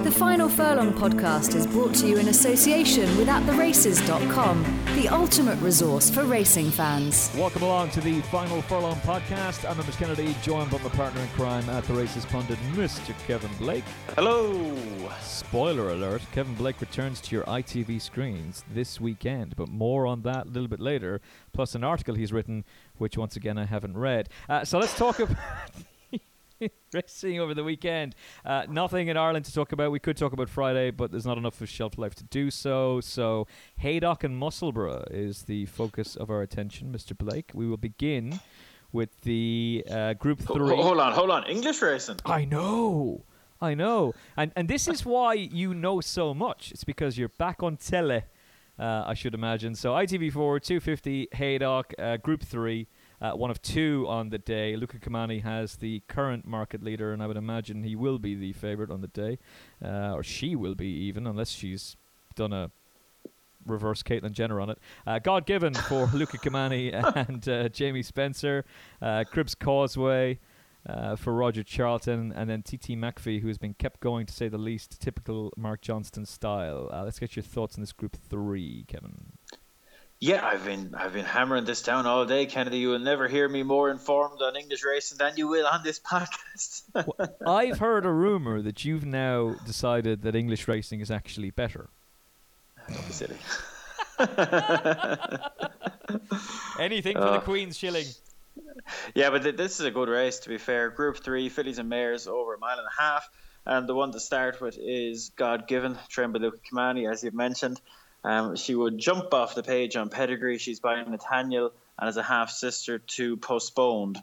The Final Furlong podcast is brought to you in association with AtTheRaces.com, the ultimate resource for racing fans. Welcome along to the Final Furlong podcast. I'm Emmet Kennedy, joined by my partner in crime at the Races pundit, Mr. Kevin Blake. Hello. Spoiler alert: Kevin Blake returns to your ITV screens this weekend, but more on that a little bit later. Plus, an article he's written, which once again I haven't read. Uh, so let's talk about. racing over the weekend. Uh, nothing in Ireland to talk about. We could talk about Friday, but there's not enough of shelf life to do so. So Haydock and Musselburgh is the focus of our attention, Mr. Blake. We will begin with the uh, Group Three. Hold on, hold on. English racing. I know. I know, and and this is why you know so much. It's because you're back on tele, uh, I should imagine. So ITV4, 250, Haydock, uh, Group Three, uh, one of two on the day. Luca Cumani has the current market leader, and I would imagine he will be the favourite on the day, uh, or she will be even, unless she's done a reverse Caitlyn Jenner on it. Uh, God given for Luca Cumani and uh, Jamie Spencer, uh, Cribs Causeway. Uh, for Roger Charlton and then TT McPhee, who has been kept going to say the least, typical Mark Johnston style. Uh, let's get your thoughts on this group three, Kevin. Yeah, I've been I've been hammering this down all day, Kennedy. You will never hear me more informed on English racing than you will on this podcast. well, I've heard a rumor that you've now decided that English racing is actually better. Don't be silly. Anything for uh, the Queen's shilling. Yeah, but th- this is a good race, to be fair. Group three, fillies and mares over a mile and a half. And the one to start with is God Given, trained by Luca Cumani, as you've mentioned. Um, she would jump off the page on pedigree. She's by Nathaniel and as a half sister to Postponed.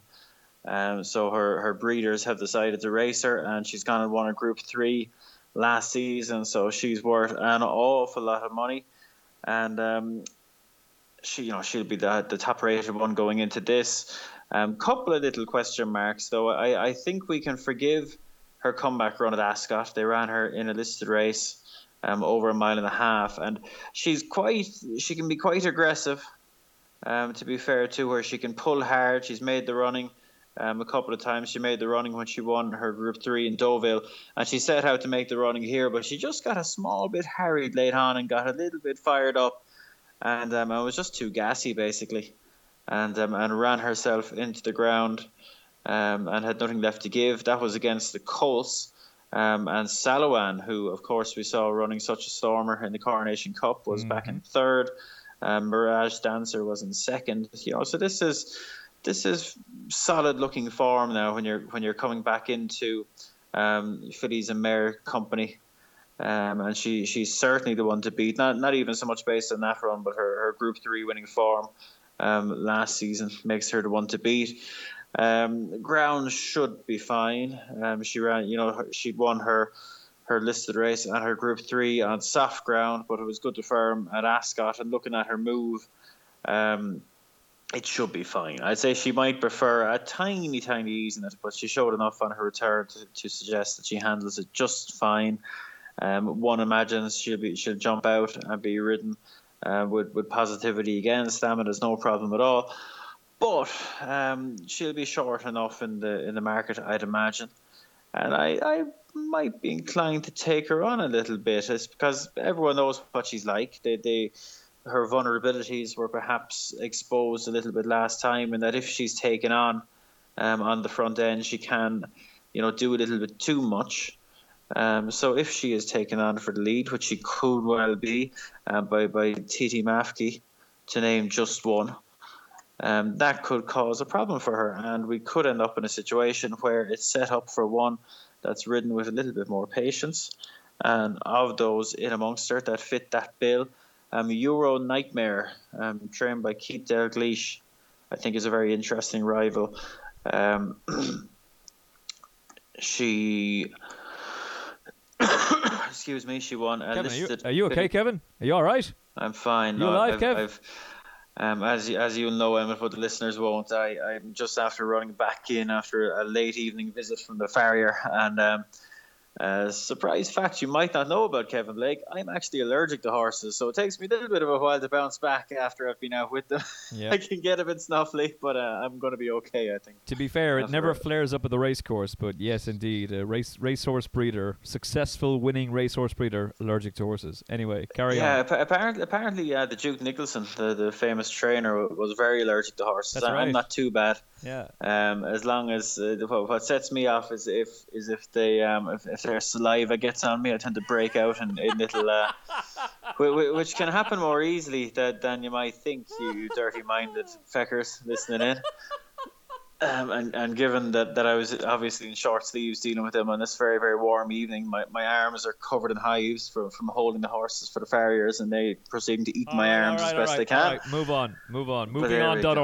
Um, so her, her breeders have decided to race her, and she's gone and won a Group Three last season. So she's worth an awful lot of money, and um, she you know she'll be the the top rated one going into this. Um, couple of little question marks though. I, I think we can forgive her comeback run at Ascot. They ran her in a listed race um, over a mile and a half, and she's quite she can be quite aggressive. Um, to be fair to her, she can pull hard. She's made the running um, a couple of times. She made the running when she won her Group Three in Deauville, and she set out to make the running here, but she just got a small bit harried late on and got a little bit fired up, and um, it was just too gassy basically, and um, and ran herself into the ground, um, and had nothing left to give. That was against the Colts. Um, and Salouen, who of course we saw running such a stormer in the Coronation Cup, was mm-hmm. back in third. Um, Mirage Dancer was in second. You know, so this is this is solid looking form now when you're when you're coming back into um, Fillies and Mare company. Um, and she she's certainly the one to beat. Not not even so much based on that run, but her, her Group Three winning form um, last season makes her the one to beat. Um, ground should be fine. Um, she ran, you know, she'd won her her listed race and her Group Three on soft ground, but it was good to firm at Ascot. And looking at her move, um, it should be fine. I'd say she might prefer a tiny, tiny ease in it, but she showed enough on her return to, to suggest that she handles it just fine. Um, one imagines she'll be she'll jump out and be ridden uh, with with positivity again. Stamina is no problem at all but um, she'll be short enough in the in the market, I'd imagine, and I, I might be inclined to take her on a little bit. It's because everyone knows what she's like. They, they her vulnerabilities were perhaps exposed a little bit last time, and that if she's taken on um, on the front end, she can, you know, do a little bit too much. Um, so if she is taken on for the lead, which she could well be, uh, by by TT Mafki, to name just one, um, that could cause a problem for her, and we could end up in a situation where it's set up for one that's ridden with a little bit more patience, and of those in amongst her that fit that bill, um, Euro Nightmare, um, trained by Keith Dalgleish, I think is a very interesting rival. Um, she excuse me, she won Kevin, are you, are you okay, Kevin? Are you all right? I'm fine. You No, alive, I've, Kev? I've, um, as you, as you'll know, Emma, but the listeners won't. I, I'm just after running back in after a late evening visit from the farrier, and um, uh, surprise fact you might not know about Kevin Blake. I'm actually allergic to horses, so it takes me a little bit of a while to bounce back after I've been out with them. Yeah. I can get a bit snuffly, but uh, I'm going to be okay, I think. To be fair, it never flares up at the race course, but yes, indeed, a race racehorse breeder, successful winning racehorse breeder, allergic to horses. Anyway, carry Yeah, on. appa- apparently, apparently, uh, the Duke Nicholson, the, the famous trainer, was very allergic to horses. That's right. I'm not too bad. Yeah, Um, as long as uh, what, what sets me off is if is if they um, if, if their saliva gets on me, I tend to break out in, in little, uh, whi- whi- which can happen more easily than, than you might think. You dirty-minded feckers listening in. Um, and, and given that, that I was obviously in short sleeves dealing with them on this very very warm evening, my, my arms are covered in hives from, from holding the horses for the farriers, and they proceeding to eat my All right, arms all as best all they can. all right, move on, move on. But there we go.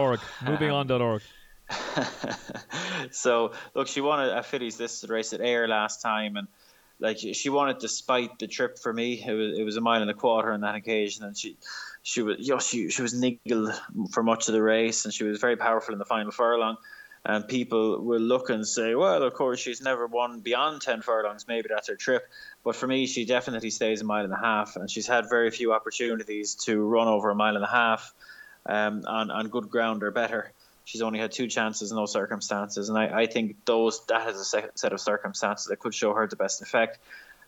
So look, she won a, a listed race at Ayr last time, and like she- she won it despite the trip for me. It was it was a mile and a quarter on that occasion, and she she was you know, she she was niggled for much of the race, and she was very powerful in the final furlong. And people will look and say, well, of course, she's never won beyond 10 furlongs. Maybe that's her trip. But for me, she definitely stays a mile and a half. And she's had very few opportunities to run over a mile and a half um, on, on good ground or better. She's only had two chances in those circumstances. And I, I think those that is a se- set of circumstances that could show her the best effect.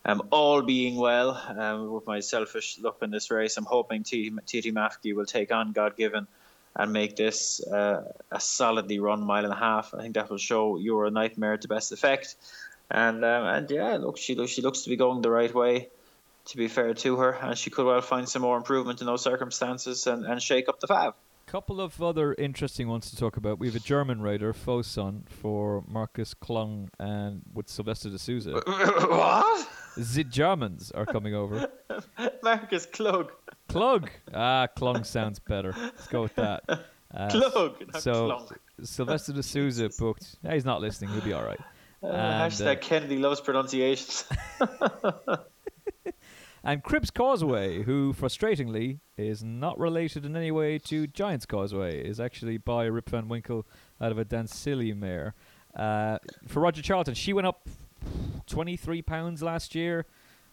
Um, all being well, um, with my selfish look in this race, I'm hoping TT Mafki will take on God Given and make this uh, a solidly run mile and a half. I think that will show Euro Nightmare to best effect. And um, and yeah, look, she looks she looks to be going the right way. To be fair to her, and she could well find some more improvement in those circumstances and, and shake up the fab. Couple of other interesting ones to talk about. We have a German rider, Fosun, for Markus Klung and with Silvestre de Sousa. what? The Germans are coming over. Markus Klug. Klug. Ah, Klung sounds better. Let's go with that. Uh, Klug. so Klunk. Silvestre de Sousa booked. Yeah, he's not listening. He'll be all right. Uh, and, hashtag uh, Kennedy loves pronunciations. And Cribs Causeway, who frustratingly is not related in any way to Giants Causeway, is actually by Rip Van Winkle out of a Dansili mare. Uh, for Roger Charlton, she went up 23 pounds last year,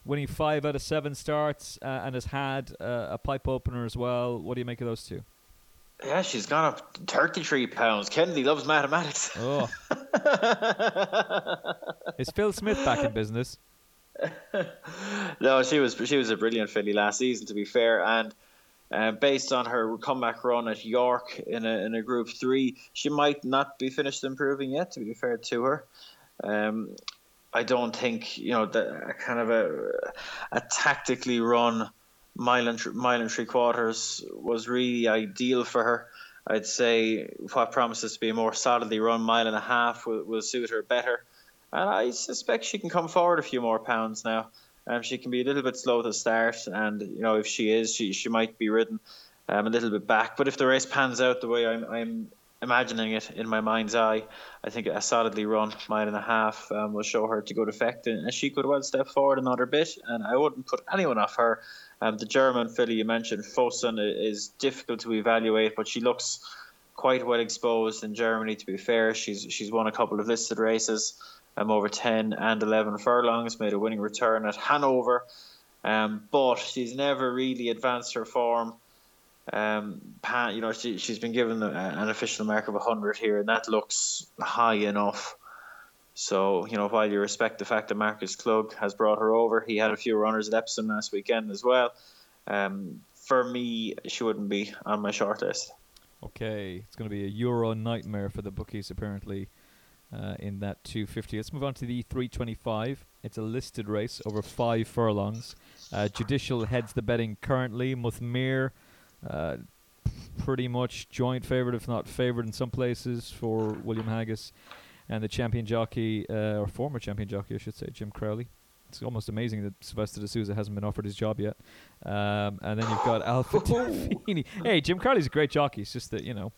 winning five out of seven starts, uh, and has had uh, a pipe opener as well. What do you make of those two? yeah, she's gone up 33 pounds. Kennedy loves mathematics. Oh, is Phil Smith back in business? no, she was she was a brilliant filly last season, to be fair, and uh, based on her comeback run at York in a in a Group Three, she might not be finished improving yet. To be fair to her, um, I don't think you know a kind of a a tactically run mile and mile and three quarters was really ideal for her. I'd say what promises to be a more solidly run mile and a half will, will suit her better. And I suspect she can come forward a few more pounds now. Um, she can be a little bit slow to start, and you know if she is, she she might be ridden um, a little bit back. But if the race pans out the way I'm I'm imagining it in my mind's eye, I think a solidly run mile and a half um, will show her to good effect, and she could well step forward another bit. And I wouldn't put anyone off her. Um, the German filly you mentioned, Fosun, is difficult to evaluate, but she looks quite well exposed in Germany. To be fair, she's she's won a couple of listed races um, over 10 and 11 furlongs, made a winning return at Hanover, um, but she's never really advanced her form. Um, Pan, you know, she, she's been given a, an official mark of 100 here, and that looks high enough. So, you know, while you respect the fact that Markus Klug has brought her over, he had a few runners at Epsom last weekend as well. Um, for me, she wouldn't be on my short list. Okay, it's going to be a Euro nightmare for the bookies apparently uh, in that 250. Let's move on to the 325. It's a listed race over five furlongs. Uh, Judicial heads the betting currently. Muthmir, uh, pretty much joint favourite, if not favourite in some places for William Haggas. And the champion jockey, uh, or former champion jockey, I should say, Jim Crowley. It's almost amazing that Silvestre de Sousa hasn't been offered his job yet. Um, and then you've got Alpha Delphini. Hey, Jim Crowley's a great jockey. It's just that, you know,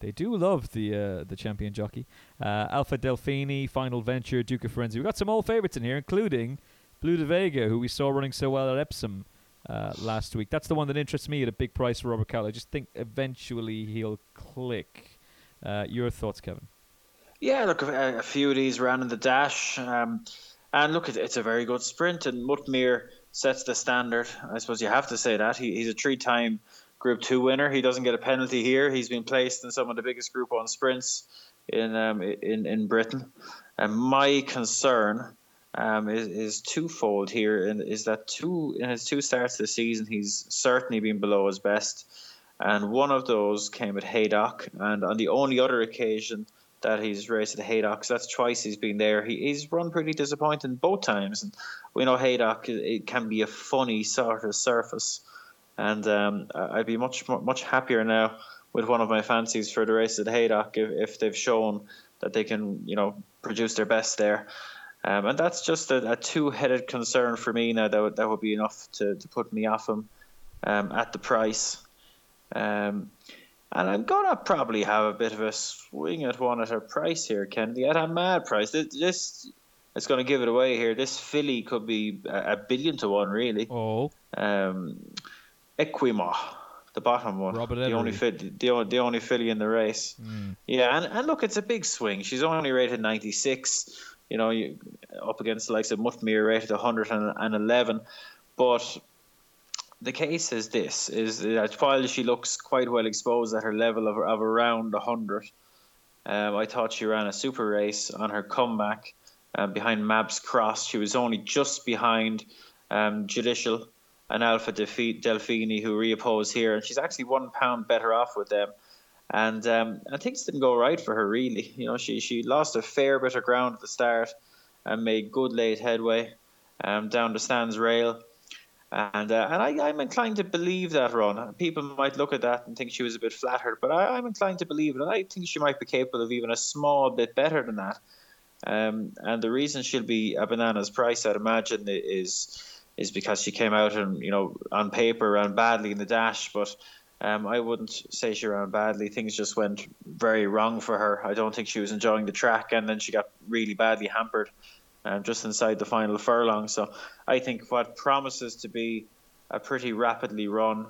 they do love the uh, the champion jockey. Uh, Alpha Delphini, Final Venture, Duke of Firenze. We've got some old favourites in here, including Blue de Vega, who we saw running so well at Epsom uh, last week. That's the one that interests me at a big price for Robert Cowell. I just think eventually he'll click. Uh, your thoughts, Kevin? Yeah, look, a, a, few of these ran in the dash. Um, and look, it's a very good sprint, and Muthmir sets the standard. I suppose you have to say that. He, he's a three time Group Two winner. He doesn't get a penalty here. He's been placed in some of the biggest Group One sprints in um, in in Britain. And my concern um, is, is twofold here, and is that two in his two starts this season, he's certainly been below his best, and one of those came at Haydock, and on the only other occasion that he's raced at Haydock, so that's twice he's been there. He, he's run pretty disappointing both times, and we know Haydock it can be a funny sort of surface and um, I'd be much much happier now with one of my fancies for the race at Haydock if, if they've shown that they can you know produce their best there. Um, and that's just a, a, two-headed concern for me now. That would, that would be enough to, to put me off him um, at the price. Um, and I'm gonna probably have a bit of a swing at one at a price here, Kennedy, at a mad price. This, this it's going to give it away here. This filly could be a, a billion to one, really. Oh. Um, Equimou, the bottom one, Robert the only fit, the, the only filly in the race. Mm. Yeah, and, and look, it's a big swing. She's only rated 96. You know, you, up against the likes of Muthmir rated 111. But the case is this: is that while she looks quite well exposed at her level of, of around 100, um, I thought she ran a super race on her comeback um, behind Mab's Cross. She was only just behind um, Judicial an Alpha Delphini who reopposed here, and she's actually one pound better off with them. And um, and things didn't go right for her really. You know, she she lost a fair bit of ground at the start and made good late headway um, down the stands rail. And uh, and I, I'm inclined to believe that run. People might look at that and think she was a bit flattered, but I, I'm inclined to believe it. And I think she might be capable of even a small bit better than that. Um, and the reason she'll be a banana's price, I'd imagine, is is because she came out and you know on paper ran badly in the dash, but um, I wouldn't say she ran badly. Things just went very wrong for her. I don't think she was enjoying the track, and then she got really badly hampered um, just inside the final furlong. So I think what promises to be a pretty rapidly run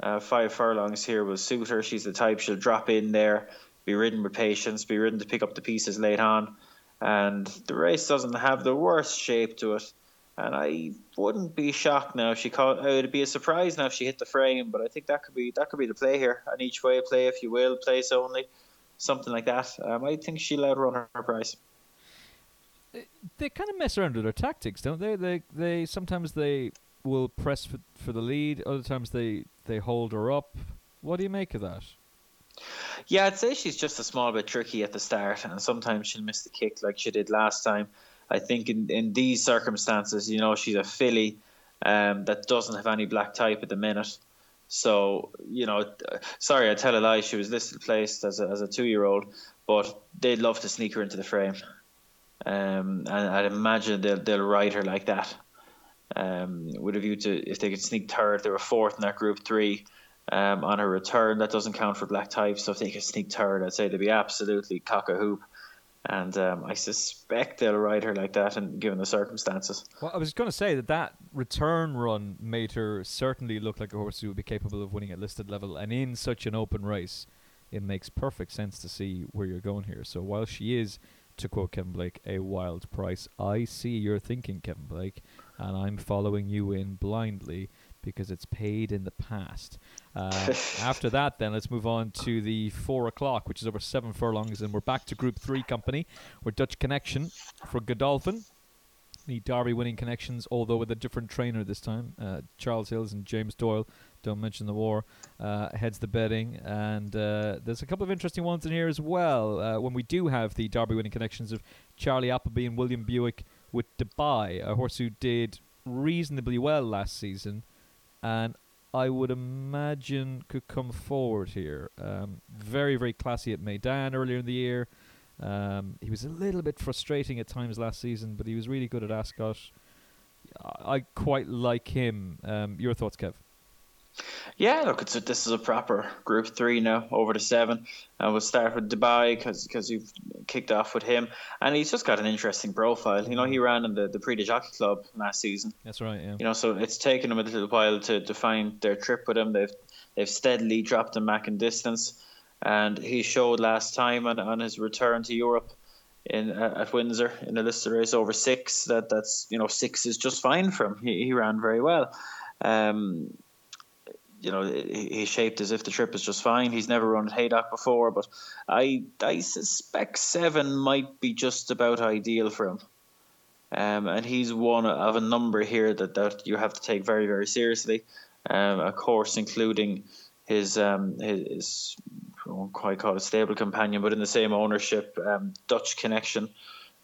uh, five furlongs here will suit her. She's the type she'll drop in there, be ridden with patience, be ridden to pick up the pieces late on, and the race doesn't have the worst shape to it. And I wouldn't be shocked now if she caught. It would be a surprise now if she hit the frame, but I think that could be that could be the play here. An each way play, if you will, place only, something like that. Um, I think she'll outrun her, her price. They kind of mess around with their tactics, don't they? They they sometimes they will press for, for the lead. Other times they they hold her up. What do you make of that? Yeah, I'd say she's just a small bit tricky at the start, and sometimes she'll miss the kick like she did last time. I think in, in these circumstances, you know, she's a filly um, that doesn't have any black type at the minute. So, you know, sorry, I tell a lie. She was listed placed as a, as a two year old, but they'd love to sneak her into the frame. Um, and I'd imagine they'll, they'll ride her like that. Um, with a view to if they could sneak third, they were fourth in that group three. Um, on her return, that doesn't count for black type. So if they could sneak third, I'd say they'd be absolutely cock a hoop and um, I suspect they'll ride her like that, and given the circumstances. Well, I was going to say that that return run made her certainly look like a horse who would be capable of winning at listed level, and in such an open race, it makes perfect sense to see where you're going here. So while she is, to quote Kevin Blake, a wild price, I see your thinking, Kevin Blake, and I'm following you in blindly because it's paid in the past. Uh, after that, then let's move on to the four o'clock, which is over seven furlongs, and we're back to Group Three company. We're Dutch Connection for Godolphin. The Derby winning connections, although with a different trainer this time. Uh, Charles Hills and James Doyle, don't mention the war, uh, heads the betting. And uh, there's a couple of interesting ones in here as well. Uh, when we do have the Derby winning connections of Charlie Appleby and William Buick with D'bai, a horse who did reasonably well last season, and I would imagine could come forward here. Um, very, very classy at Meydan earlier in the year. Um, he was a little bit frustrating at times last season, but he was really good at Ascot. I, I quite like him. Um, your thoughts, Kev? Yeah, look, it's a, this is a proper Group Three now, over to seven, and we'll start with D'bai because because you've kicked off with him, and he's just got an interesting profile. You know, he ran in the the Prix de Jockey Club last season. That's right. Yeah. You know, so it's taken him a little while to, to find their trip with him. They've they've steadily dropped him back in distance, and he showed last time on, on his return to Europe in uh, at Windsor in the listed race over six that that's you know six is just fine for him. He, he ran very well. Um, you know, he's shaped as if the trip is just fine. He's never run at Haydock before, but I I suspect seven might be just about ideal for him. Um, and he's one of a number here that, that you have to take very very seriously. Um, of course, including his um, his I won't quite call it stable companion, but in the same ownership, um, Dutch connection,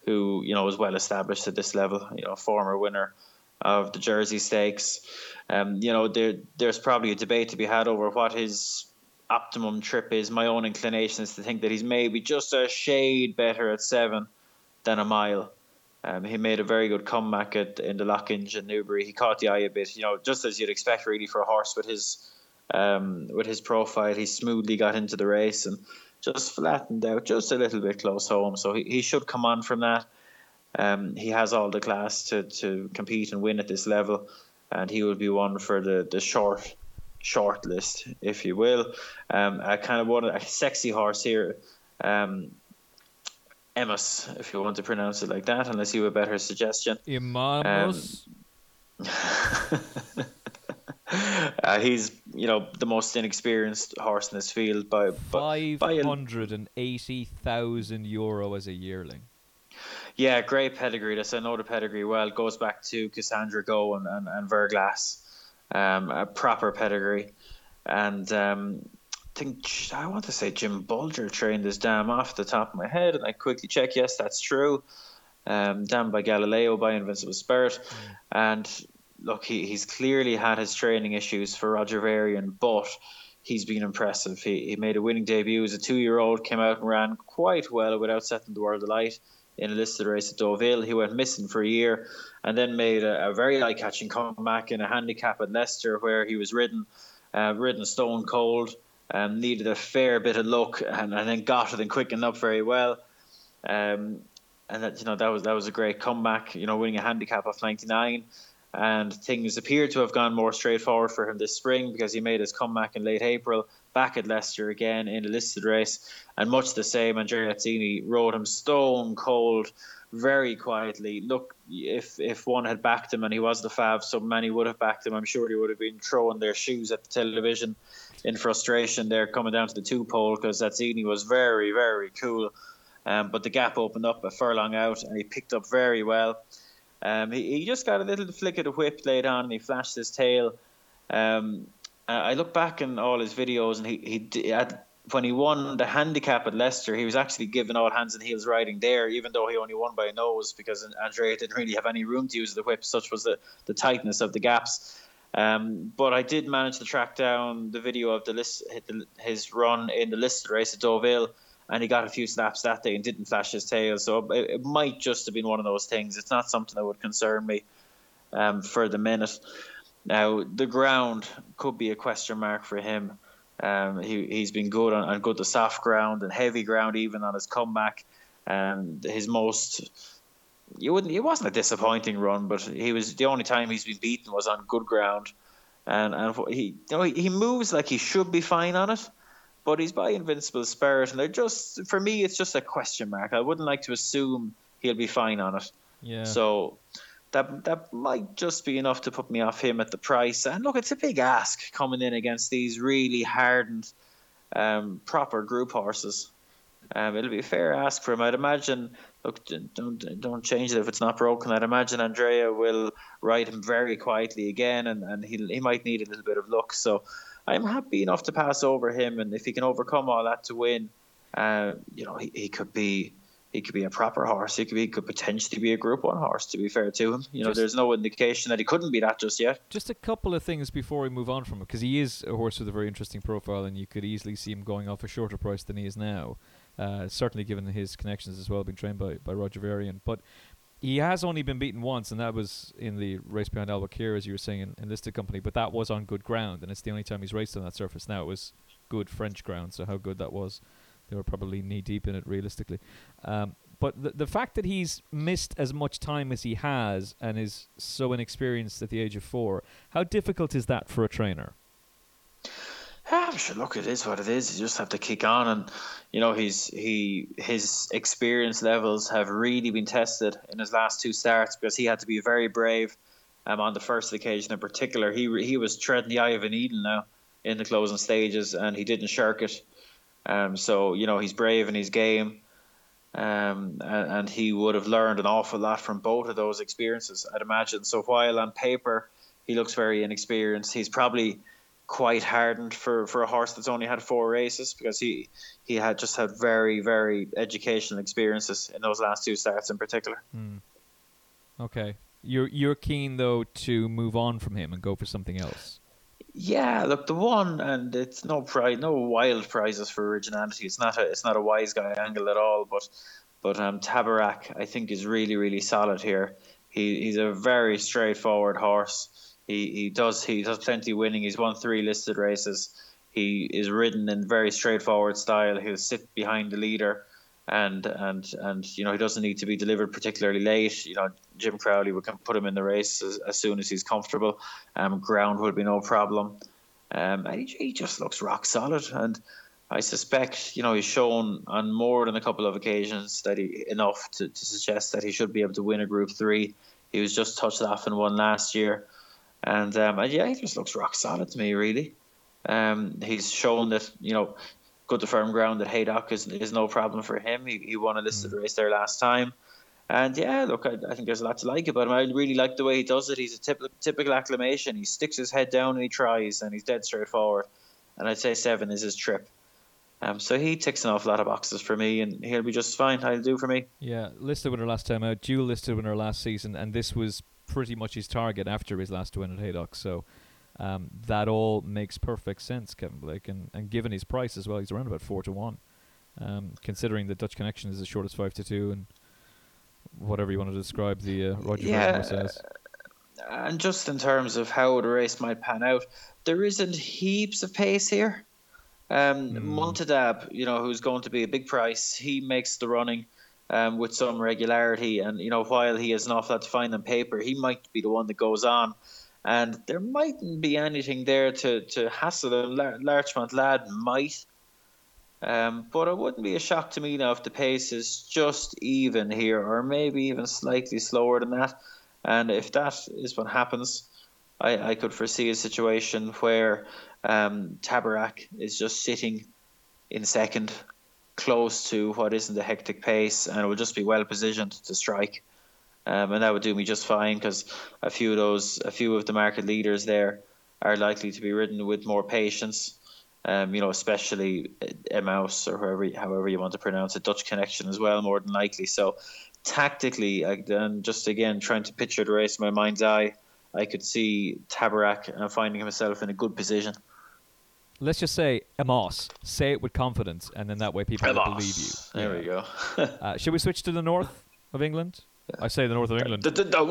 who you know is well established at this level. You know, former winner of the Jersey Stakes. Um, you know, there there's probably a debate to be had over what his optimum trip is. My own inclination is to think that he's maybe just a shade better at seven than a mile. Um, he made a very good comeback at in the Lockinge and Newbury. He caught the eye a bit, you know, just as you'd expect really for a horse with his um, with his profile. He smoothly got into the race and just flattened out just a little bit close home. So he, he should come on from that. Um, he has all the class to, to compete and win at this level, and he will be one for the, the short short list, if you will. Um, I kind of want a sexy horse here. Um, Emmas, if you want to pronounce it like that, unless you have a better suggestion. Imamos. Um, uh, he's, you know, the most inexperienced horse in this field by, by five hundred and eighty thousand euro as a yearling. Yeah, great pedigree. This I know the pedigree well. Goes back to Cassandra Go and and, and Verglas, um, a proper pedigree, and um, I think I want to say Jim Bolger trained this dam off the top of my head, and I quickly check. Yes, that's true. Um, dam by Galileo by Invincible Spirit, and look, he, he's clearly had his training issues for Roger Varian, but he's been impressive. He, he made a winning debut as a two year old, came out and ran quite well without setting the world alight in a listed race at Deauville. He went missing for a year and then made a, a very eye catching comeback in a handicap at Leicester where he was ridden, uh, ridden stone cold, um, needed a fair bit of luck and, and then got it and quickened up very well. Um, and that you know that was that was a great comeback. You know, winning a handicap of 99, and things appear to have gone more straightforward for him this spring because he made his comeback in late April back at Leicester again in a listed race, and much the same. Andrea Atzeni rode him stone cold, very quietly. Look, if if one had backed him and he was the fav, so many would have backed him. I'm sure he would have been throwing their shoes at the television in frustration. They're coming down to the two pole because Atzeni was very very cool. Um, but the gap opened up a furlong out, and he picked up very well. Um, he, he just got a little flick of the whip laid on, and he flashed his tail. Um, I look back in all his videos, and he he when he won the handicap at Leicester, he was actually given all hands and heels riding there, even though he only won by a nose because Andrea didn't really have any room to use the whip. Such was the, the tightness of the gaps. Um, but I did manage to track down the video of the list, his run in the listed race at Deauville, and he got a few snaps that day and didn't flash his tail. So it, it might just have been one of those things. It's not something that would concern me um, for the minute. Now the ground could be a question mark for him. Um, he he's been good on, on good the soft ground and heavy ground even on his comeback. Um, his most you wouldn't it wasn't a disappointing run, but he was the only time he's been beaten was on good ground, and and he you know he moves like he should be fine on it, but he's by invincible spirit, and they're just for me it's just a question mark. I wouldn't like to assume he'll be fine on it. Yeah. So that that might just be enough to put me off him at the price. And look, it's a big ask coming in against these really hardened, um, proper group horses. Um, it'll be a fair ask for him. I'd imagine. Look, don't don't change it if it's not broken. I'd imagine Andrea will ride him very quietly again, and, and he he might need a little bit of luck. So I'm happy enough to pass over him, and if he can overcome all that to win, uh, you know, he, he could be he could be a proper horse. He could be he could potentially be a Group One horse. To be fair to him, you know, Just- there's no indication that he couldn't be that just yet. Just a couple of things before we move on from it, because he is a horse with a very interesting profile, and you could easily see him going off a shorter price than he is now. Uh, certainly, given his connections as well, being trained by, by Roger Varian. But he has only been beaten once, and that was in the race behind Albacare, as you were saying, in, in listed company. But that was on good ground, and it's the only time he's raced on that surface. Now it was good French ground, so how good that was, they were probably knee deep in it, realistically. Um, but the the fact that he's missed as much time as he has and is so inexperienced at the age of four, how difficult is that for a trainer? Ah, sure, look, it is what it is. You just have to kick on, and you know he's he his experience levels have really been tested in his last two starts because he had to be very brave. Um, on the first occasion in particular, he he was treading the eye of an needle now in the closing stages, and he didn't shirk it. Um, so you know he's brave in his game, um, and, and he would have learned an awful lot from both of those experiences, I'd imagine. So while on paper he looks very inexperienced, he's probably quite hardened for, for a horse that's only had four races because he he had just had very very educational experiences in those last two starts in particular. Okay, you're you're keen though to move on from him and go for something else. Yeah, look, the one and it's no prize, no wild prizes for originality. It's not a it's not a wise guy angle at all, but but um Tabarrak I think is really really solid here. He he's a very straightforward horse. He he does he does plenty of winning. He's won three listed races. He is ridden in very straightforward style. He'll sit behind the leader, and and and you know he doesn't need to be delivered particularly late. You know Jim Crowley we can put him in the race as, as soon as he's comfortable. Um, ground would be no problem. Um, and he, he just looks rock solid, and I suspect you know he's shown on more than a couple of occasions that he enough to, to suggest that he should be able to win a Group Three. He was just touched off in one last year, and um, and yeah, he just looks rock solid to me really. Um, he's shown that you know good to firm ground that Haydock is is no problem for him. He, he won a listed race there last time. And yeah, look, I, I think there's a lot to like about him. I really like the way he does it. He's a typical, typical acclamation. He sticks his head down and he tries, and he's dead straightforward. And I'd say seven is his trip. Um, so he ticks an awful lot of boxes for me, and he'll be just fine. He'll do for me. Yeah, listed winner last time out, dual listed winner last season, and this was pretty much his target after his last win at Haydock. So um, that all makes perfect sense, Kevin Blake, and, and given his price as well, he's around about four to one. Um, considering the Dutch connection is as short as five to two, and whatever you want to describe the uh, Roger Yeah, says. And just in terms of how the race might pan out, there isn't heaps of pace here. Um, Montadab, you know, who's going to be a big price, he makes the running um, with some regularity. And, you know, while he is lot to find on paper, he might be the one that goes on. And there mightn't be anything there to, to hassle him. Lar- Larchmont Lad might. Um, but it wouldn't be a shock to me now if the pace is just even here, or maybe even slightly slower than that. And if that is what happens, I, I could foresee a situation where um, Tabarak is just sitting in second, close to what isn't a hectic pace, and it will just be well positioned to strike. Um, and that would do me just fine because a few of those, a few of the market leaders there are likely to be ridden with more patience. Um, you know, especially Emmaus or however, however you want to pronounce it, Dutch connection as well, more than likely. So, tactically, and just again trying to picture the race in my mind's eye, I could see Tabarrak uh, finding himself in a good position. Let's just say Amos. Say it with confidence, and then that way people will believe you. There we go. Uh, should we switch to the north of England? I say the north of England.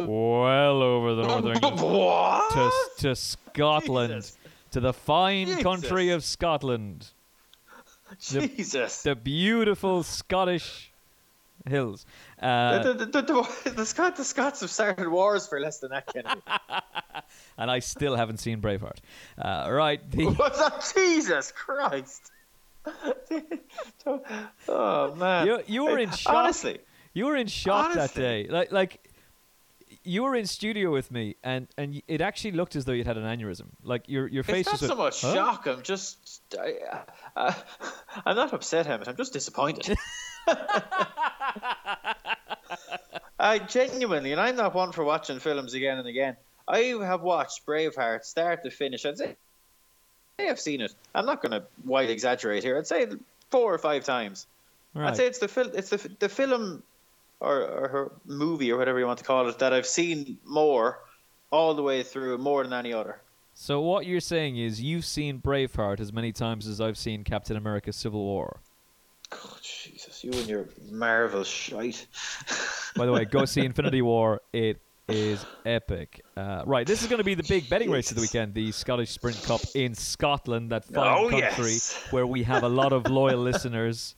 Well over the north of England. what? to, to Scotland, Jesus. to the fine Jesus. country of Scotland, the- Jesus. the beautiful Scottish hills. Uh, the, the, the, the, the, Scot, the Scots have started wars for less than that, Kennedy. and I still haven't seen Braveheart. Uh, right, the? Jesus Christ. oh, man. you, you were in shock. Honestly. You were in shock that day. Like, like you were in studio with me, and and it actually looked as though you'd had an aneurysm. Like your your face It's not was so much Huh? shock. I'm just. I, uh, I'm not upset, Hammett. I'm just disappointed. I genuinely, and I'm not one for watching films again and again. I have watched Braveheart start to finish. I'd say I have seen it. I'm not going to wide exaggerate here. I'd say four or five times. Right. I'd say it's the fil- it's the the film or, or her movie or whatever you want to call it that I've seen more all the way through more than any other. So what you're saying is you've seen Braveheart as many times as I've seen Captain America: Civil War. Jesus, you and your Marvel shite. By the way, go see Infinity War. It is epic. Uh, right, this is going to be the big betting race of the weekend, the Scottish Sprint Cup in Scotland, that fine Oh, country yes. where we have a lot of loyal listeners.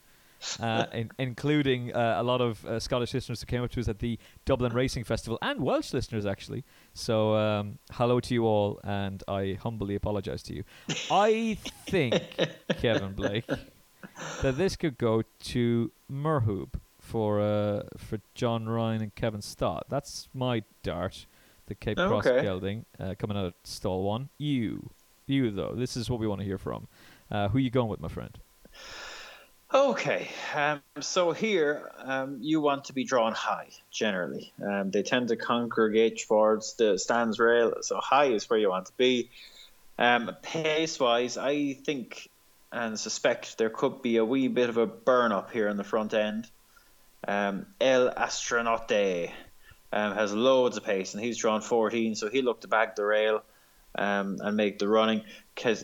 Uh, in, including uh, a lot of uh, Scottish listeners who came up to us at the Dublin Racing Festival and Welsh listeners actually. So um, hello to you all, and I humbly apologise to you. I think Kevin Blake that this could go to Merhoob for uh, for John Ryan and Kevin Stott. That's my dart. The Cape Cross gelding uh, coming out of stall one. You, you though. This is what we want to hear from. Uh, who you going with, my friend? Okay, um, so here um, you want to be drawn high generally. Um, they tend to congregate towards the stands rail, so high is where you want to be. Um, pace wise, I think and suspect there could be a wee bit of a burn up here in the front end. Um, El Astronaute um, has loads of pace and he's drawn 14, so he looked look to bag the rail um, and make the running.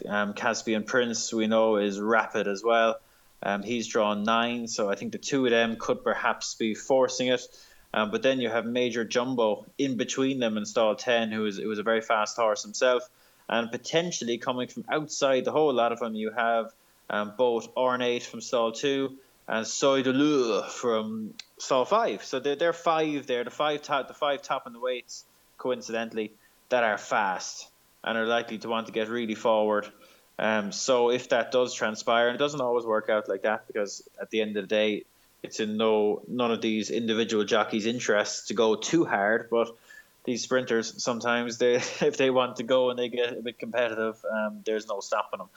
Um, Caspian Prince, we know, is rapid as well. Um, he's drawn nine, so I think the two of them could perhaps be forcing it. Um, but then you have Major Jumbo in between them in stall 10, who is, who is a very fast horse himself. And potentially coming from outside the whole lot of them, you have um, both Ornate from stall 2 and Soie D'Leau from stall 5. So they're, they're five there, the five, top, the five top in the weights, coincidentally, that are fast and are likely to want to get really forward. Um, so if that does transpire, and it doesn't always work out like that because at the end of the day, it's in no none of these individual jockeys' interests to go too hard. But these sprinters sometimes they if they want to go and they get a bit competitive, um, there's no stopping them.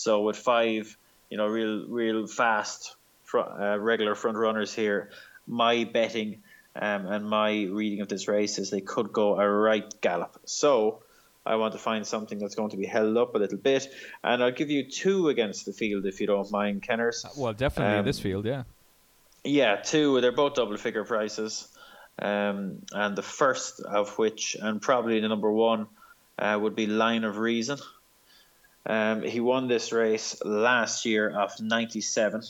So with five, you know, real real fast uh, regular front runners here, my betting um, and my reading of this race is they could go a right gallop. So. I want to find something that's going to be held up a little bit, and I'll give you two against the field if you don't mind, Kenners. Well, definitely in Um, this field, yeah. Yeah, two. They're both double figure prices, um, and the first of which, and probably the number one, uh, would be Line of Reason. Um, he won this race last year of '97.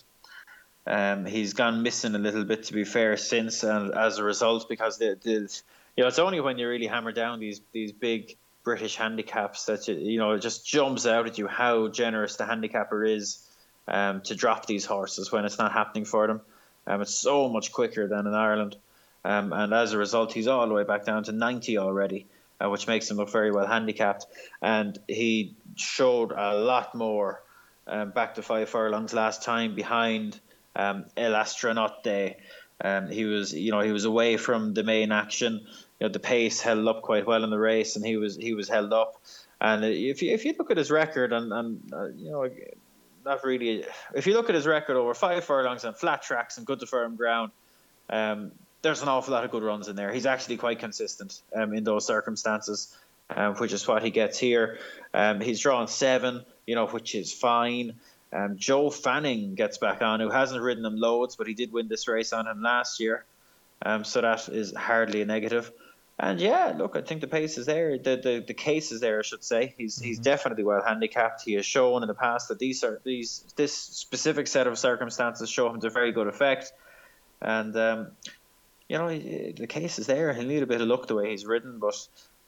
Um, he's gone missing a little bit, to be fair, since, and as a result, because the, the you know it's only when you really hammer down these these big British handicaps that you, you know it just jumps out at you how generous the handicapper is um, to drop these horses when it's not happening for them. Um, it's so much quicker than in Ireland, um, and as a result, he's all the way back down to 90 already, uh, which makes him look very well handicapped. And he showed a lot more um, back to five furlongs last time behind um, El Astronaute. Um, he was, you know, he was away from the main action. You know, the pace held up quite well in the race, and he was he was held up. And if you if you look at his record, and and uh, you know, not really. If you look at his record over five furlongs on flat tracks and good to firm ground, um, there's an awful lot of good runs in there. He's actually quite consistent um, in those circumstances, um, which is what he gets here. Um, he's drawn seven, you know, which is fine. Um, Joe Fanning gets back on, who hasn't ridden him loads, but he did win this race on him last year, um, so that is hardly a negative. And yeah, look, I think the pace is there. The the, the case is there, I should say. He's he's definitely well handicapped. He has shown in the past that these are these this specific set of circumstances show him to very good effect. And um, you know, the case is there. He'll need a bit of luck the way he's ridden, but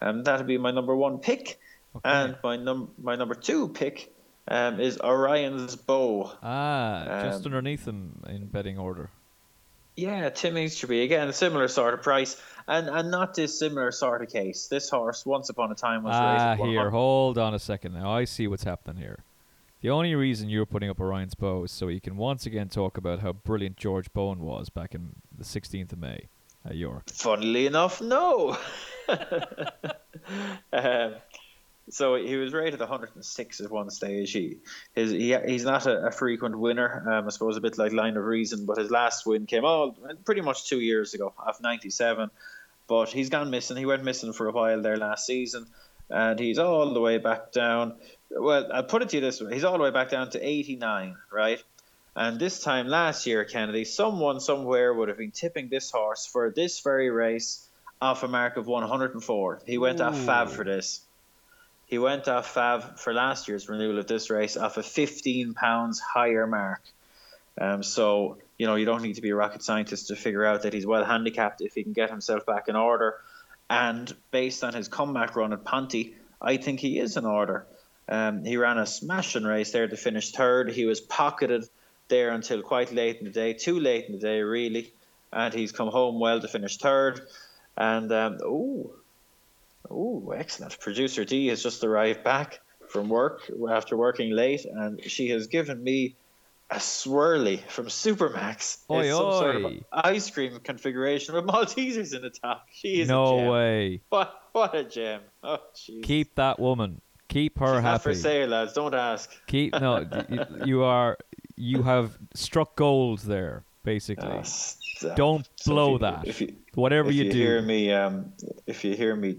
um, that'll be my number one pick. And my num my number two pick um, is Orion's Bow. Ah, just um, underneath him in betting order. Yeah, Tim Easterby again, a similar sort of price, and and not this similar sort of case. This horse, once upon a time, was Ah, here, hold on a second now. I see what's happening here. The only reason you're putting up Orion's bow is so you can once again talk about how brilliant George Bowen was back in the 16th of May at York. Funnily enough, no. um, so he was rated 106 at one stage. He, his, he he's not a, a frequent winner. Um, I suppose a bit like Line of Reason, but his last win came all pretty much two years ago, of 97. But he's gone missing. He went missing for a while there last season, and he's all the way back down. Well, I'll put it to you this way: he's all the way back down to 89, right? And this time last year, Kennedy, someone somewhere would have been tipping this horse for this very race off a mark of 104. He went off Fav for this. He went off Fav for last year's renewal of this race off a 15 pounds higher mark. Um, so, you know, you don't need to be a rocket scientist to figure out that he's well handicapped if he can get himself back in order. And based on his comeback run at Ponty, I think he is in order. Um, he ran a smashing race there to finish third. He was pocketed there until quite late in the day, too late in the day, really. And he's come home well to finish third. And, um, oh, oh, excellent. Producer D has just arrived back from work after working late, and she has given me a swirly from Supermac's. Oi, it's some oi. sort of ice cream configuration with Maltesers in the top. She is a No way. What what a gem! Oh, jeez. Keep that woman. Keep her She's not for sale, lads. Don't ask. Keep no. you are. You have struck gold there, basically. Stop. Don't So blow if you, that. If you, Whatever if you, you do. hear me, um, if you hear me,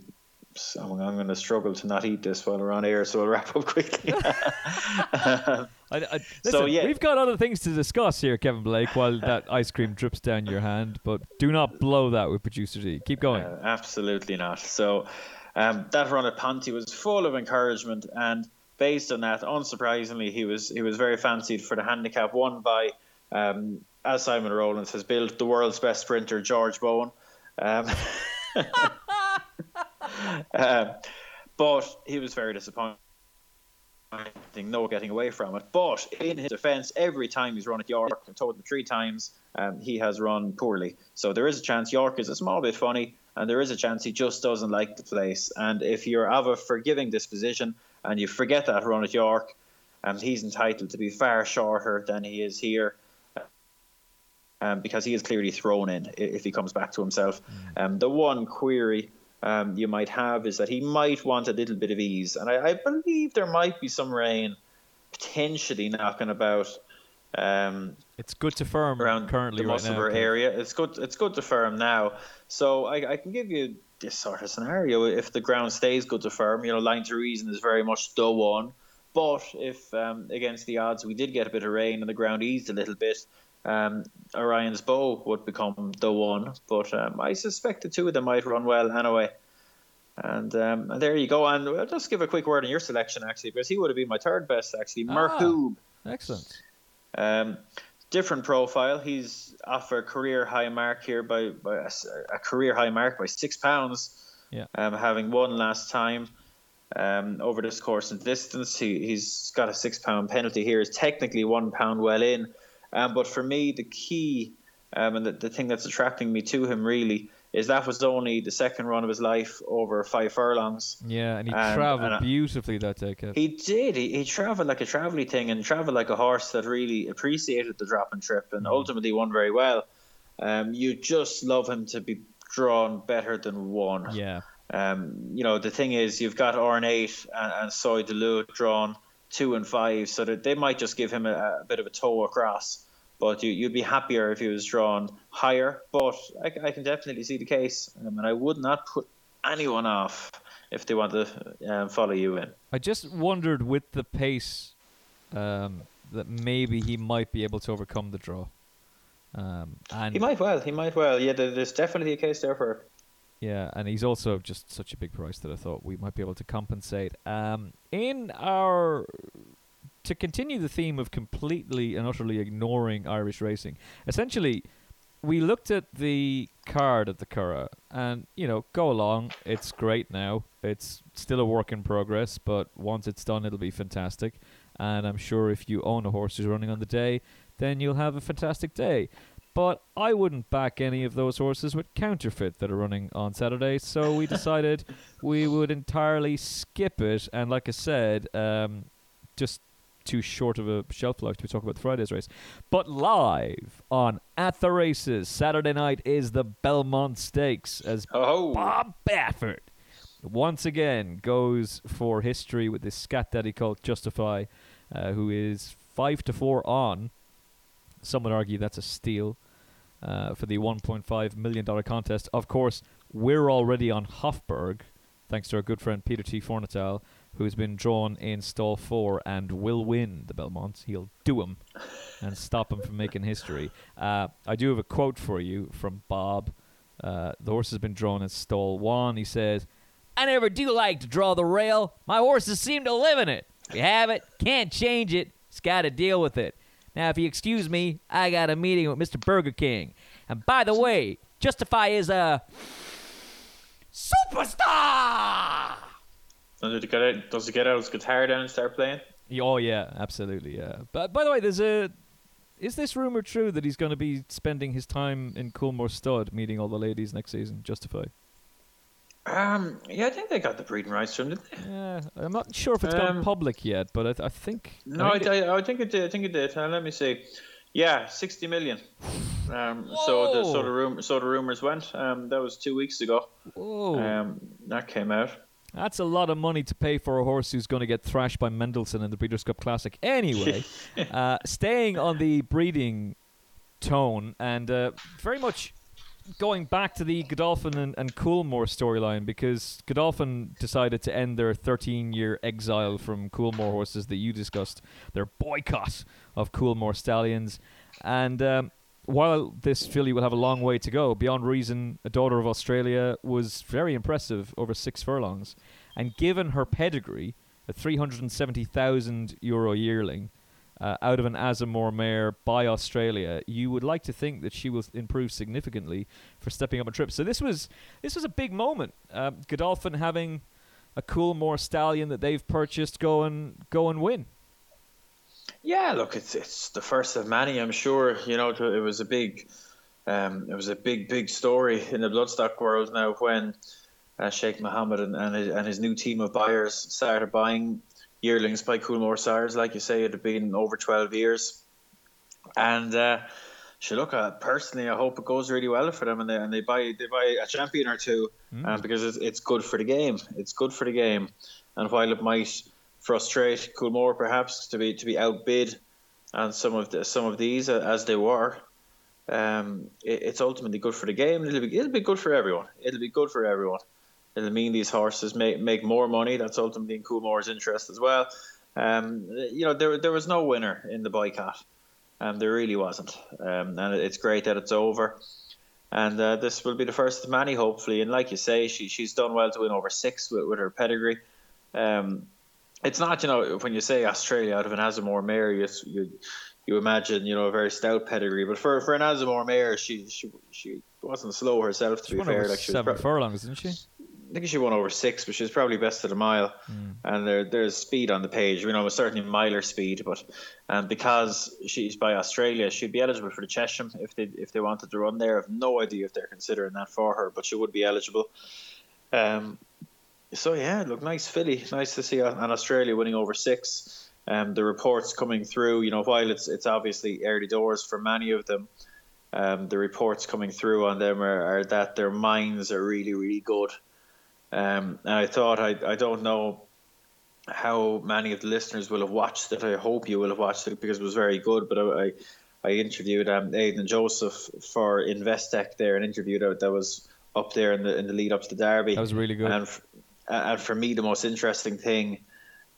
I'm, I'm going to struggle to not eat this while we're on air, so I'll wrap up quickly. I, I, listen, So, yeah. we've got other things to discuss here, Kevin Blake, while that ice cream drips down your hand. But do not blow that with producer D. Keep going. Uh, absolutely not. So um, that run at Ponty was full of encouragement, and based on that, unsurprisingly, he was he was very fancied for the handicap won by, um, as Simon Rowlands has built, the world's best sprinter George Bowen. Um, um, but he was very disappointed. No getting away from it. But in his defence, every time he's run at York, I've told him three times, um, he has run poorly. So there is a chance York is a small bit funny, and there is a chance he just doesn't like the place. And if you're of a forgiving disposition and you forget that run at York, um, he's entitled to be far shorter than he is here. Um, because he is clearly thrown in if he comes back to himself. Um, the one query um, you might have is that he might want a little bit of ease, and I, I believe there might be some rain potentially knocking about um, It's good to firm around currently the right now. Musselburgh area. It's good. It's good to firm now. So I, I can give you this sort of scenario if the ground stays good to firm. You know, Line of Reason is very much the one. But if um, against the odds we did get a bit of rain and the ground eased a little bit, um, Orion's bow would become the one. But um, I suspect the two of them might run well anyway. And, um, and there you go. And I'll just give a quick word on your selection actually, because he would have been my third best actually. Ah. Merhoob. Excellent. Um, different profile. He's off a career high mark here by, by a, a career high mark by six pounds. Yeah. Um, having won last time um, over this course and distance, he, he's got a six pound penalty here. Is technically one pound well in, um, but for me the key um, and the, the thing that's attracting me to him really is that was only the second run of his life over five furlongs. Yeah, and he Um, travelled and beautifully that day, Kev. He did. He, he travelled like a travelly thing and travelled like a horse that really appreciated the drop and trip and ultimately won very well. Um, you just love him to be drawn better than one. yeah. Um, you know, the thing is, you've got Ornate and, and Soie D'Leau drawn two and five, so that they might just give him a, a bit of a toe across. But you, you'd be happier if he was drawn higher. But I, I can definitely see the case, um, and I would not put anyone off if they want to um, follow you in. I just wondered with the pace um, that maybe he might be able to overcome the draw. Um, and He might well. He might well. Yeah, there's definitely a case there for it. Yeah, and he's also just such a big price that I thought we might be able to compensate. Um, in our to continue the theme of completely and utterly ignoring Irish racing, essentially, we looked at the card at the Curragh, and you know, go along. It's great now. It's still a work in progress, but once it's done, it'll be fantastic. And I'm sure if you own a horse who's running on the day, then you'll have a fantastic day. But I wouldn't back any of those horses with counterfeit that are running on Saturday, so we decided we would entirely skip it. And like I said, um, just too short of a shelf life to talk about the Friday's race. But live on At the Races, Saturday night is the Belmont Stakes as Oh, Bob Baffert once again goes for history with this scat daddy called Justify, uh, who is five to four on. Some would argue that's a steal uh, for the 1.5 million dollar contest. Of course, we're already on Hofburg, thanks to our good friend Peter T. Fornatale, who's been drawn in stall four and will win the Belmonts. He'll do him and stop him from making history. Uh, I do have a quote for you from Bob. Uh, the horse has been drawn in stall one. He says, I never do like to draw the rail. My horses seem to live in it. You have it, can't change it. It's got to deal with it. Now, if you excuse me, I got a meeting with Mr. Burger King. And by the way, Justify is a superstar. Does he get out, does he get out his guitar down and start playing? Oh yeah, absolutely, yeah. But by the way, there's a. Is this rumor true that he's going to be spending his time in Coolmore Stud, meeting all the ladies next season? Justify. Um, yeah, I think they got the breeding rights from, didn't they? Yeah, I'm not sure if it's Um, gone public yet, but I, th- I think. No, I I, think it- I, I think it did. I think it did. Uh, let me see. Yeah, sixty million. Um, so the so Whoa. the rumor so the rumors went. Um, that was two weeks ago. Whoa, Um, that came out. That's a lot of money to pay for a horse who's going to get thrashed by Mendelssohn in the Breeders' Cup Classic. Anyway, uh, staying on the breeding tone and uh, very much going back to the Godolphin and, and Coolmore storyline because Godolphin decided to end their 13 year exile from Coolmore horses that you discussed, their boycott of Coolmore stallions. And um, while this filly will have a long way to go, Beyond Reason, a daughter of Australia, was very impressive over six furlongs. And given her pedigree, a 370,000 euro yearling, uh, out of an Azamour mare by Australia, you would like to think that she will improve significantly for stepping up a trip. So this was this was a big moment. Uh, Godolphin having a Coolmore stallion that they've purchased go and go and win. Yeah, look, it's it's the first of many. I'm sure you know it was a big, um, it was a big big story in the bloodstock world now when uh, Sheikh Mohammed and and his, and his new team of buyers started buying yearlings by Coolmore sires. Like you say, it had been over 12 years, and. Uh, look, uh, personally, I hope it goes really well for them, and they and they buy they buy a champion or two, um, because it's, it's good for the game. It's good for the game, and while it might frustrate Coolmore perhaps to be to be outbid, and some of the, some of these as they were, um, it, it's ultimately good for the game. It'll be it'll be good for everyone. It'll be good for everyone. It'll mean these horses make make more money. That's ultimately in Coolmore's interest as well. Um, you know, there there was no winner in the boycott. Um, there really wasn't, um, and it's great that it's over. And uh, this will be the first of many, hopefully. And like you say, she she's done well to win over six with, with her pedigree. Um, it's not, you know, when you say Australia out of an Azamour mare, you, you you imagine, you know, a very stout pedigree. But for for an Azamour mare, she she she wasn't slow herself. To She be won fair, like she was seven pro- furlongs, didn't she? I think she won over six, but she was probably best at a mile. And there, there's speed on the page. You know, it's certainly miler speed, but um, because she's by Australia, she'd be eligible for the Chesham if they if they wanted to run there. I've no idea if they're considering that for her, but she would be eligible. Um, so yeah, look, nice Philly. Nice to see an Australia winning over six. Um, the reports coming through, you know, while it's it's obviously early doors for many of them, um, the reports coming through on them are, are that their minds are really, really good. Um, and I thought I I don't know how many of the listeners will have watched it. I hope you will have watched it because it was very good. But I I, I interviewed um, Aidan Joseph for Investec there, an interview that, that was up there in the in the lead up to the Derby. That was really good. And f- and for me, the most interesting thing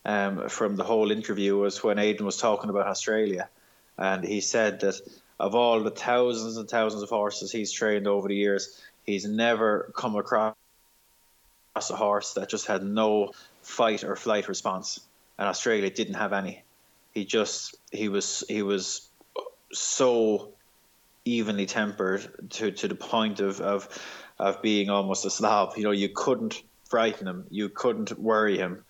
um, from the whole interview was when Aidan was talking about Australia, and he said that of all the thousands and thousands of horses he's trained over the years, he's never come across a horse that just had no fight or flight response, and Australia didn't have any. He just he was he was so evenly tempered to, to the point of, of of being almost a slob. You know, you couldn't frighten him, you couldn't worry him,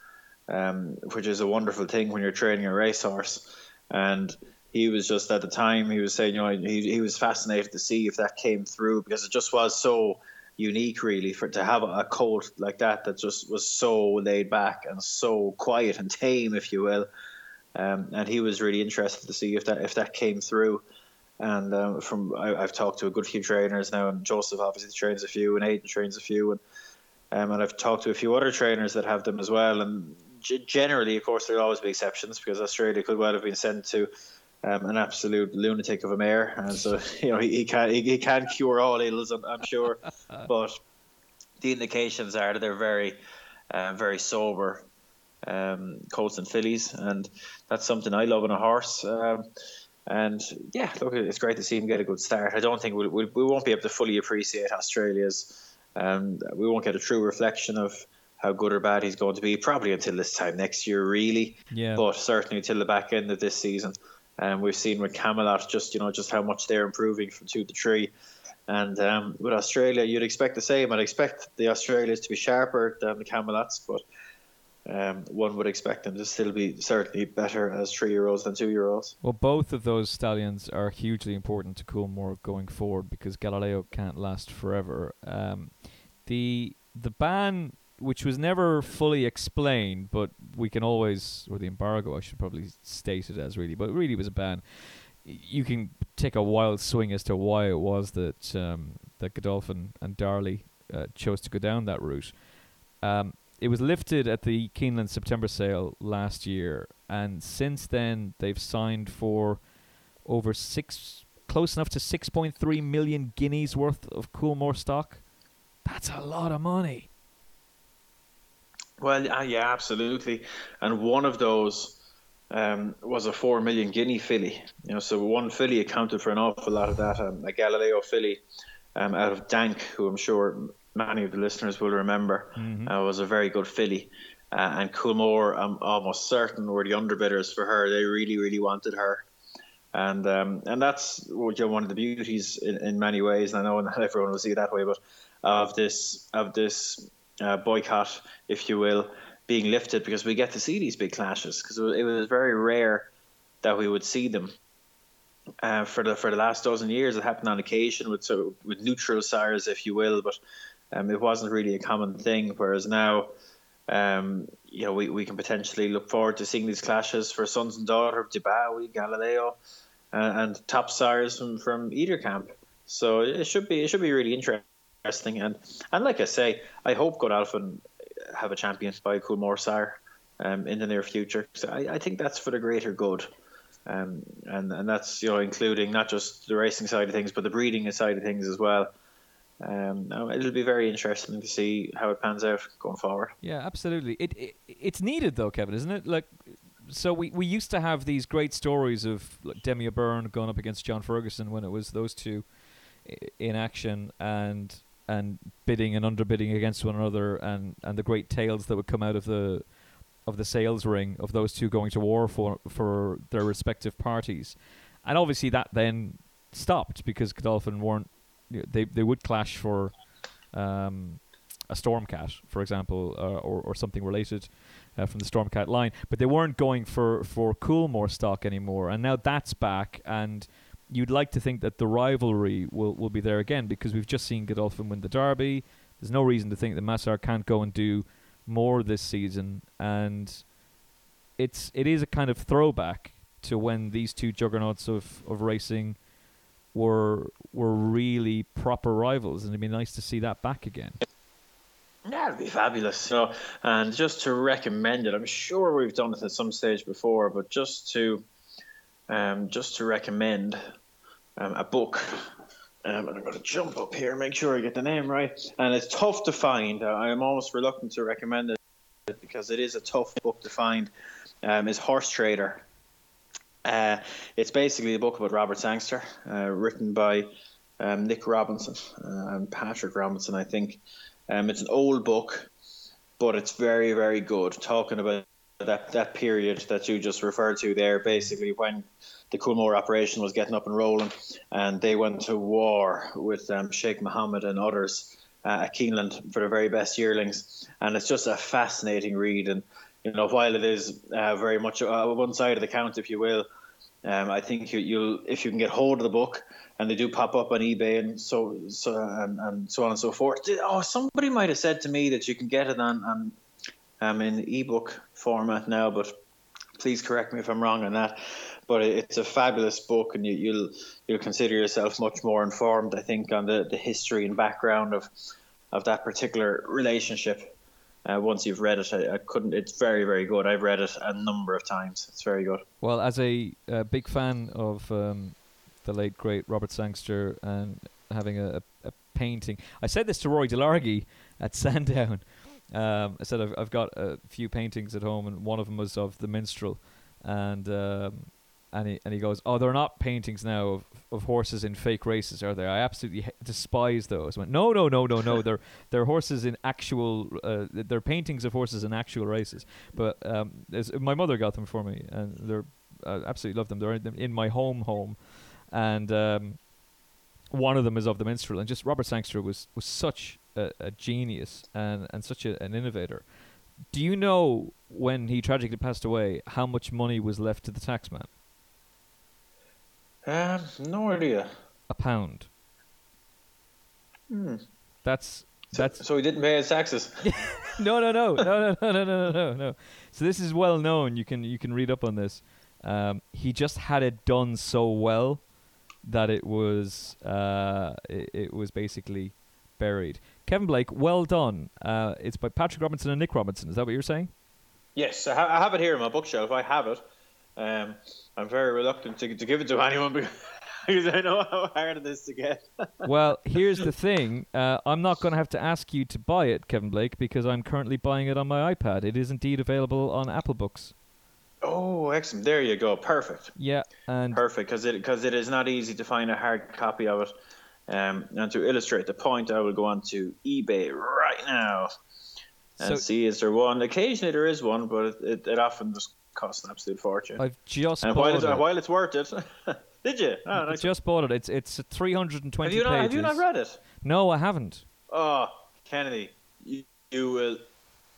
um, which is a wonderful thing when you're training a racehorse. And he was just at the time he was saying, you know, he he was fascinated to see if that came through because it just was so unique, really, for to have a colt like that that just was so laid back and so quiet and tame, if you will. Um, and he was really interested to see if that if that came through. And um, from I, I've talked to a good few trainers now, and Joseph obviously trains a few, and Aidan trains a few, and um, and I've talked to a few other trainers that have them as well. And g- generally, of course, there'll always be exceptions because Australia could well have been sent to um, an absolute lunatic of a mare, and so you know he, he can he, he can cure all ills, I'm, I'm sure. but the indications are that they're very, uh, very sober um, Colts and fillies, and that's something I love in a horse. Um, and yeah, look, it's great to see him get a good start. I don't think we'll, we will not be able to fully appreciate Australia's. Um, we won't get a true reflection of how good or bad he's going to be probably until this time next year, really. Yeah. But certainly until the back end of this season. And um, we've seen with Camelot just you know just how much they're improving from two to three. And um, with Australia, you'd expect the same. I'd expect the Australians to be sharper than the Camelots, but um, one would expect them to still be certainly better as three year olds than two year olds. Well, both of those stallions are hugely important to Coolmore going forward because Galileo can't last forever. Um, the the ban, which was never fully explained, but we can always, or the embargo, I should probably state it as really, but it really was a ban. You can take a wild swing as to why it was that um, that Godolphin and Darley uh, chose to go down that route. Um, it was lifted at the Keeneland September sale last year, and since then they've signed for over six, close enough to six point three million guineas worth of Coolmore stock. That's a lot of money. Well, uh, yeah, absolutely, and one of those um, was a four million guinea filly. You know, so one filly accounted for an awful lot of that. Um, a Galileo filly um, out of Dank, who I'm sure many of the listeners will remember, mm-hmm. uh, was a very good filly. Uh, and Coolmore, I'm almost certain, were the underbidders for her. They really, really wanted her. And um, and that's you know, one of the beauties in, in many ways. And I know not everyone will see it that way, but of this of this uh, boycott, if you will, being lifted because we get to see these big clashes because it was very rare that we would see them uh, for the for the last dozen years. It happened on occasion with so with neutral sires, if you will, but um, it wasn't really a common thing. Whereas now, um, you know, we, we can potentially look forward to seeing these clashes for sons and daughter of Dubawi, Galileo, uh, and top sires from, from either camp. So it should be it should be really interesting. And and like I say, I hope Godolphin have a champion by Coolmore sire um, in the near future. So I, I think that's for the greater good. Um, and and that's you know including not just the racing side of things, but the breeding side of things as well. Um, it'll be very interesting to see how it pans out going forward. Yeah, absolutely. It, it it's needed though, Kevin, isn't it? Like, so we, we used to have these great stories of like Demi O'Byrne going up against John Ferguson when it was those two in action and and bidding and underbidding against one another and, and the great tales that would come out of the of the sales ring of those two going to war for for their respective parties. And obviously that then stopped because Godolphin weren't they they would clash for um, a Stormcat, for example, uh, or or something related uh, from the Stormcat line, but they weren't going for for Coolmore stock anymore, and now that's back and. You'd like to think that the rivalry will, will be there again because we've just seen Godolphin win the Derby. There's no reason to think that Masar can't go and do more this season, and it's it is a kind of throwback to when these two juggernauts of, of racing were were really proper rivals, and it'd be nice to see that back again. Yeah, it'd be fabulous. So, and just to recommend it, I'm sure we've done it at some stage before, but just to um, just to recommend um, a book. Um, and I'm going to jump up here, make sure I get the name right. And it's tough to find. Uh, I am almost reluctant to recommend it because it is a tough book to find. Um, is Horse Trader uh, it's basically a book about Robert Sangster, uh, written by um, Nick Robinson and Patrick Robinson, I think. Um, it's an old book, but it's very, very good, talking about that, that period that you just referred to there, basically when the Coolmore operation was getting up and rolling, and they went to war with um, Sheikh Mohammed and others uh, at Keeneland for the very best yearlings. And it's just a fascinating read. And you know, while it is uh, very much uh, one side of the count, if you will, um, I think you, will if you can get hold of the book, and they do pop up on eBay and so so and, and so on and so forth. Oh, somebody might have said to me that you can get it on, on um, in ebook format now, but please correct me if I'm wrong on that. But it's a fabulous book, and you, you'll you'll consider yourself much more informed, I think, on the, the history and background of of that particular relationship uh, once you've read it. I, I, couldn't. It's very, very good. I've read it a number of times. It's very good. Well, as a, a big fan of um, the late great Robert Sangster and having a, a, painting, I said this to Rory Delargy at Sandown. Um, I said I've, I've got a few paintings at home, and one of them was of the minstrel, and um, and he and he goes, "Oh, they're not paintings now of, of horses in fake races, are they? I absolutely ha- despise those." I went, "No, no, no, no, no. they're they're horses in actual. Uh, they're paintings of horses in actual races." But um, my mother got them for me, and they're I absolutely love them. They're in, in my home home, and um, one of them is of the minstrel. And just Robert Sangster was was such a, a genius and and such a, an innovator. Do you know when he tragically passed away how much money was left to the taxman? Um, no idea. A pound. Hmm. That's So, that's so he didn't pay his taxes. no no no no no no no no no no. So this is well known. You can you can read up on this. Um, he just had it done so well that it was uh, it, it was basically buried. Kevin Blake, well done. Uh, it's by Patrick Robinson and Nick Robinson. Is that what you're saying? yes, I, ha- I have it here in my bookshelf. I have it. Um, I'm very reluctant to, to give it to anyone because I know how hard it is to get. well, here's the thing. Uh, I'm not going to have to ask you to buy it, Kevin Blake, because I'm currently buying it on my iPad. It is indeed available on Apple Books. oh, excellent! There you go. Perfect. Yeah, and Perfect, because it because it is not easy to find a hard copy of it. Um, and to illustrate the point, I will go on to eBay right now and So- see is there one. Occasionally there is one, but it, it, it often just costs an absolute fortune. I've just and bought while it's, it. while it's worth it, did you? Oh, I nice. just bought it. It's it's 320 have you not pages. have you not read it? No, I haven't. Oh, Kennedy, you, you will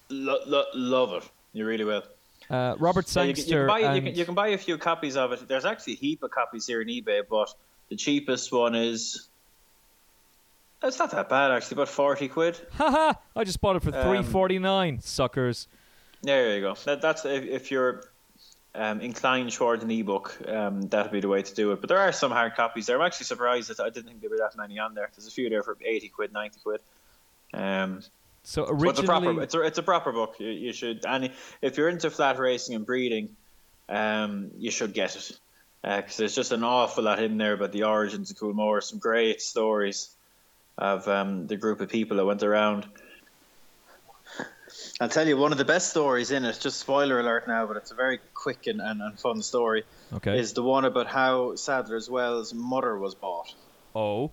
lo- lo- love it. You really will. Uh, Robert Yeah, you, can, you, can Sangster buy, you, can, you can buy a few copies of it. There's actually a heap of copies here in eBay, but the cheapest one is. It's not that bad actually, about forty quid. haha, I just bought it for Um, 349. Suckers. There you go. That, that's if, if you're um, inclined towards an ebook, um, that'd be the way to do it. But there are some hard copies there. I'm actually surprised that I didn't think there were that many on there. There's a few there for eighty quid, ninety quid. Um, So So it's a proper, originally, it's a, it's a proper book. You, you should, and if you're into flat racing and breeding, um, you should get it because there's just an awful lot in there about the origins of Coolmore. Some great stories of um, the group of people that went around. I'll tell you one of the best stories in it. Just spoiler alert now, but it's a very quick and, and, and fun story. okay. Is the one about how Sadler's Wells' mother was bought. oh,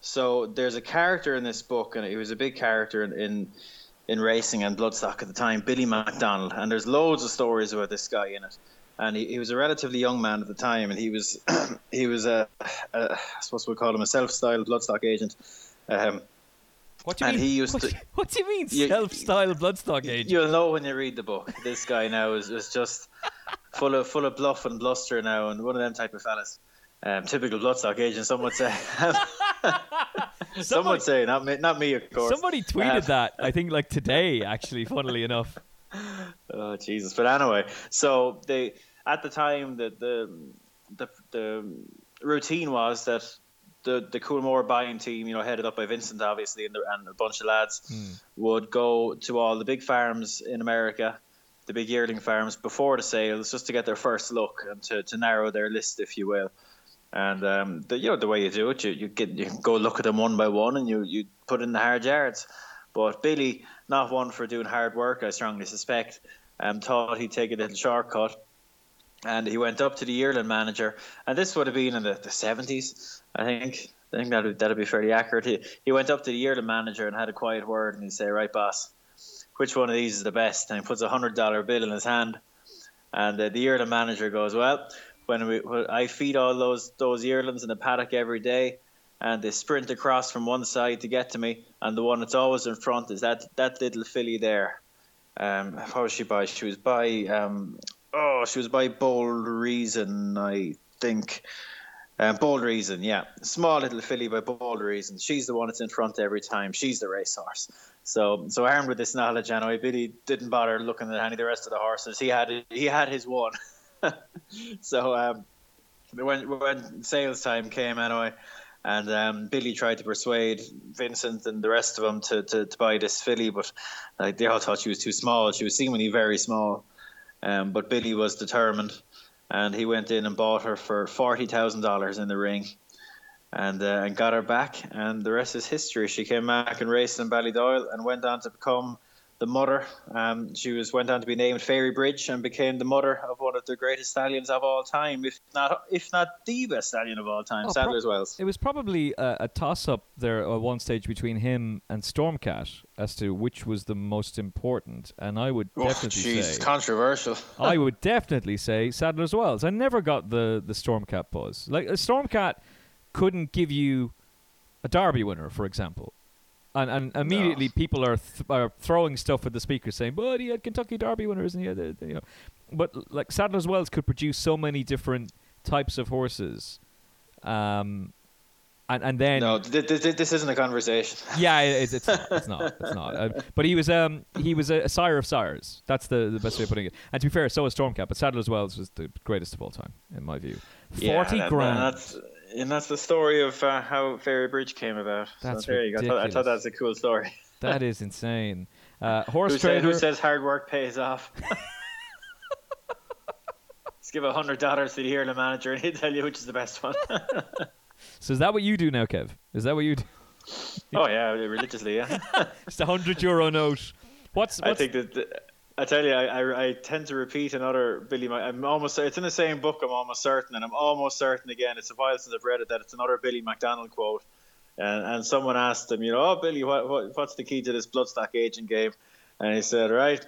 So there's a character in this book, and he was a big character in, in in racing and bloodstock at the time, Billy MacDonald. And there's loads of stories about this guy in it. And he, he was a relatively young man at the time, and he was he was a, a I suppose we'll call him a self-styled bloodstock agent. Um, what do you and mean? he used what, to- do you- what do you mean, You- self-styled bloodstock agent? You'll know when you read the book. This guy now is, is just full of full of bluff and bluster now, and one of them type of fellas. Um, typical bloodstock agent, some would say. some Somebody- would say, not me, not me, of course. Somebody tweeted Um, that. I think like today, actually. Funnily enough. Oh Jesus! But anyway, so they at the time that the the the routine was that the the Coolmore buying team, you know, headed up by Vincent, obviously, and, the, and a bunch of lads, would go to all the big farms in America, the big yearling farms, before the sales, just to get their first look and to, to narrow their list, if you will. And um, the you know the way you do it, you, you get you go look at them one by one, and you you put in the hard yards. But Billy, not one for doing hard work, I strongly suspect, um, thought he'd take a little shortcut. And he went up to the yearling manager, and this would have been in the, 70s, I think. I think that'd, that'd be fairly accurate. He, he went up to the yearling manager and had a quiet word, and he'd say, Right, boss, which one of these is the best? And he puts a $100 bill in his hand. And uh, the yearling manager goes, Well, when, we, when I feed all those, those yearlings in the paddock every day, and they sprint across from one side to get to me, and the one that's always in front is that that little filly there. Um, how was she by? She was by um, oh, she was by Bold Reason, I think. Um, Bold Reason, yeah, small little filly by Bold Reason. She's the one that's in front every time. She's the racehorse. So, so armed with this knowledge, anyway, Billy didn't bother looking at any of the rest of the horses. He had he had his one. so, um, when when sales time came, anyway, and um, Billy tried to persuade Vincent and the rest of them to, to, to buy this filly, but like they all thought she was too small. She was seemingly very small, um, but Billy was determined, and he went in and bought her for forty thousand dollars in the ring. and uh, and got her back, and the rest is history. She came back and raced in Ballydoyle and went on to become the mother. Um, she was went on to be named Fairy Bridge and became the mother of one of the greatest stallions of all time, if not if not the best stallion of all time, Oh, Sadler's prob- Wells. It was probably a, a toss-up there at one stage between him and Stormcat as to which was the most important, and I would Oh, definitely jeez, say controversial. I would definitely say Sadler's Wells. I never got the the Stormcat buzz. Like a Stormcat couldn't give you a Derby winner, for example. And, and immediately people are th- are throwing stuff at the speaker saying, "But he had Kentucky Derby winners, and he had, you know." But like Sadler's Wells could produce so many different types of horses, um, and and then No, th- th- th- this isn't a conversation. yeah, it, it's it's not. It's not. It's not. Uh, but he was um he was a, a sire of sires. That's the, the best way of putting it. And to be fair, so was Stormcat. But Sadler's Wells was the greatest of all time, in my view. Yeah, Forty that- grand. That's, and that's the story of uh, how Fairy Bridge came about. That's so there you go. I thought, I ridiculous. thought that's a cool story. that is insane. Uh, horse Who, trader. who says hard work pays off? Just give a hundred dollars to the yearly manager, and he'll tell you which is the best one. so is that what you do now, Kev? Is that what you do? oh yeah, religiously, yeah. Just a hundred euro note. What's, I think that. that- I tell you, I, I, I tend to repeat another Billy. Ma- I'm almost. It's in the same book. I'm almost certain, and I'm almost certain again. It's a while since I've read it that it's another Billy McDonald quote. And, and someone asked him, you know, oh Billy, what, what what's the key to this bloodstock aging game? And he said, right,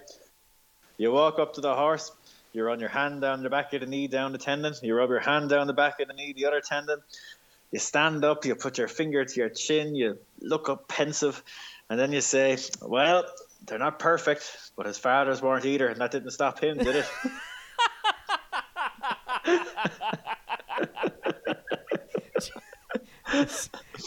you walk up to the horse, you run your hand down the back of the knee, down the tendon. You rub your hand down the back of the knee, the other tendon. You stand up, you put your finger to your chin, you look up pensive, and then you say, well, they're not perfect, but his fathers weren't either, and that didn't stop him, did it?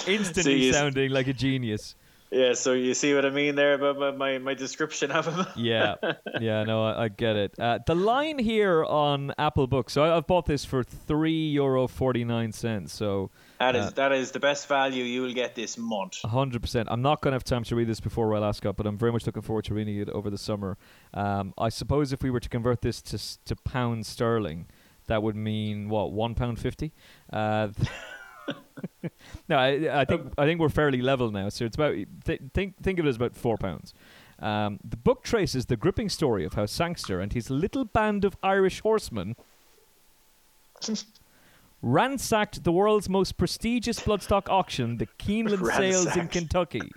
instantly you- sounding like a genius? yeah, so you see what I mean there about my, my, my description of him? Yeah, yeah, no, I, I get it. Uh, the line here on Apple Books. So I, I've bought this for three euro forty nine cents. So That is Uh, that is the best value you will get this month. hundred percent. I'm not going to have time to read this before Royal Ascot, but I'm very much looking forward to reading it over the summer. Um, I suppose if we were to convert this to to pound sterling, that would mean what one pound fifty. Uh, no, I, I think I think we're fairly level now. So it's about th- think think of it as about four pounds. Um, the book traces the gripping story of how Sangster and his little band of Irish horsemen ransacked the world's most prestigious bloodstock auction, the Keeneland Sales in Kentucky.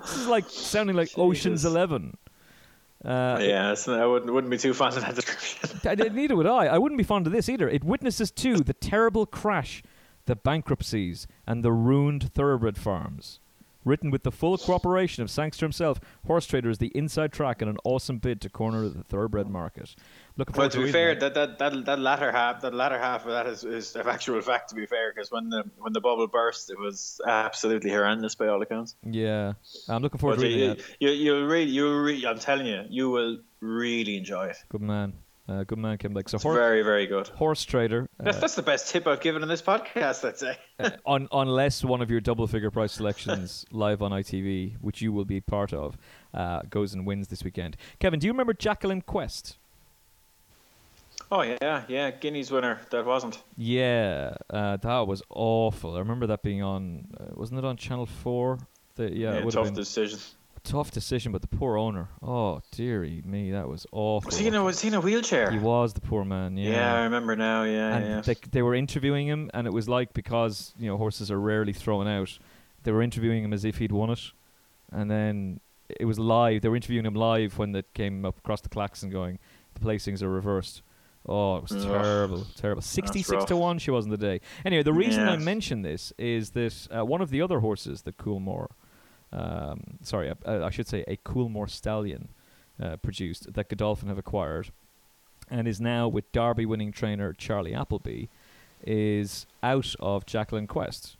This is like sounding like Ocean's Eleven. Uh, yeah, that's- I wouldn't wouldn't be too fond of that description. I, neither would I. I wouldn't be fond of this either. It witnesses too the terrible crash, the bankruptcies, and the ruined thoroughbred farms. Written with the full cooperation of Sangster himself, Horse Trader is the inside track and an awesome bid to corner the thoroughbred market. Looking Well, forward to be fair, that, that that that latter half, that latter half of that is, is of actual fact. To be fair, because when the when the bubble burst, it was absolutely horrendous by all accounts. yeah, I'm looking forward But to you, reading you, it. you, you'll really, you'll really, I'm telling you, you will really enjoy it. Good man, uh, good man, Kim Blake. So It's hor- very, very good. Horse Trader. That's, Uh, that's the best tip I've given in this podcast. I'd say. On, unless one of your double figure price selections live on ITV, which you will be part of, uh, goes and wins this weekend. Kevin, do you remember Jacqueline Quest? Oh yeah, yeah, Guineas winner. That wasn't. Yeah, uh, that was awful. I remember that being on, uh, wasn't it on Channel 4? The, yeah, it tough been decision. Tough decision, but the poor owner. Oh, dearie me, that was awful. Was he in a was he in a wheelchair? He was the poor man, yeah. Yeah, I remember now. Yeah, and yeah. they, they were interviewing him, and it was like because you know horses are rarely thrown out, they were interviewing him as if he'd won it, and then it was live. They were interviewing him live when they came up across the and going, the placings are reversed. Oh, it was Ugh. terrible, terrible. Sixty-six to one, she was in the day. Anyway, the reason I mention this is that uh, one of the other horses that Coolmore, um, sorry, I should say a Coolmore stallion, uh, produced that Godolphin have acquired, and is now with Derby winning trainer Charlie Appleby, is out of Jacqueline Quest.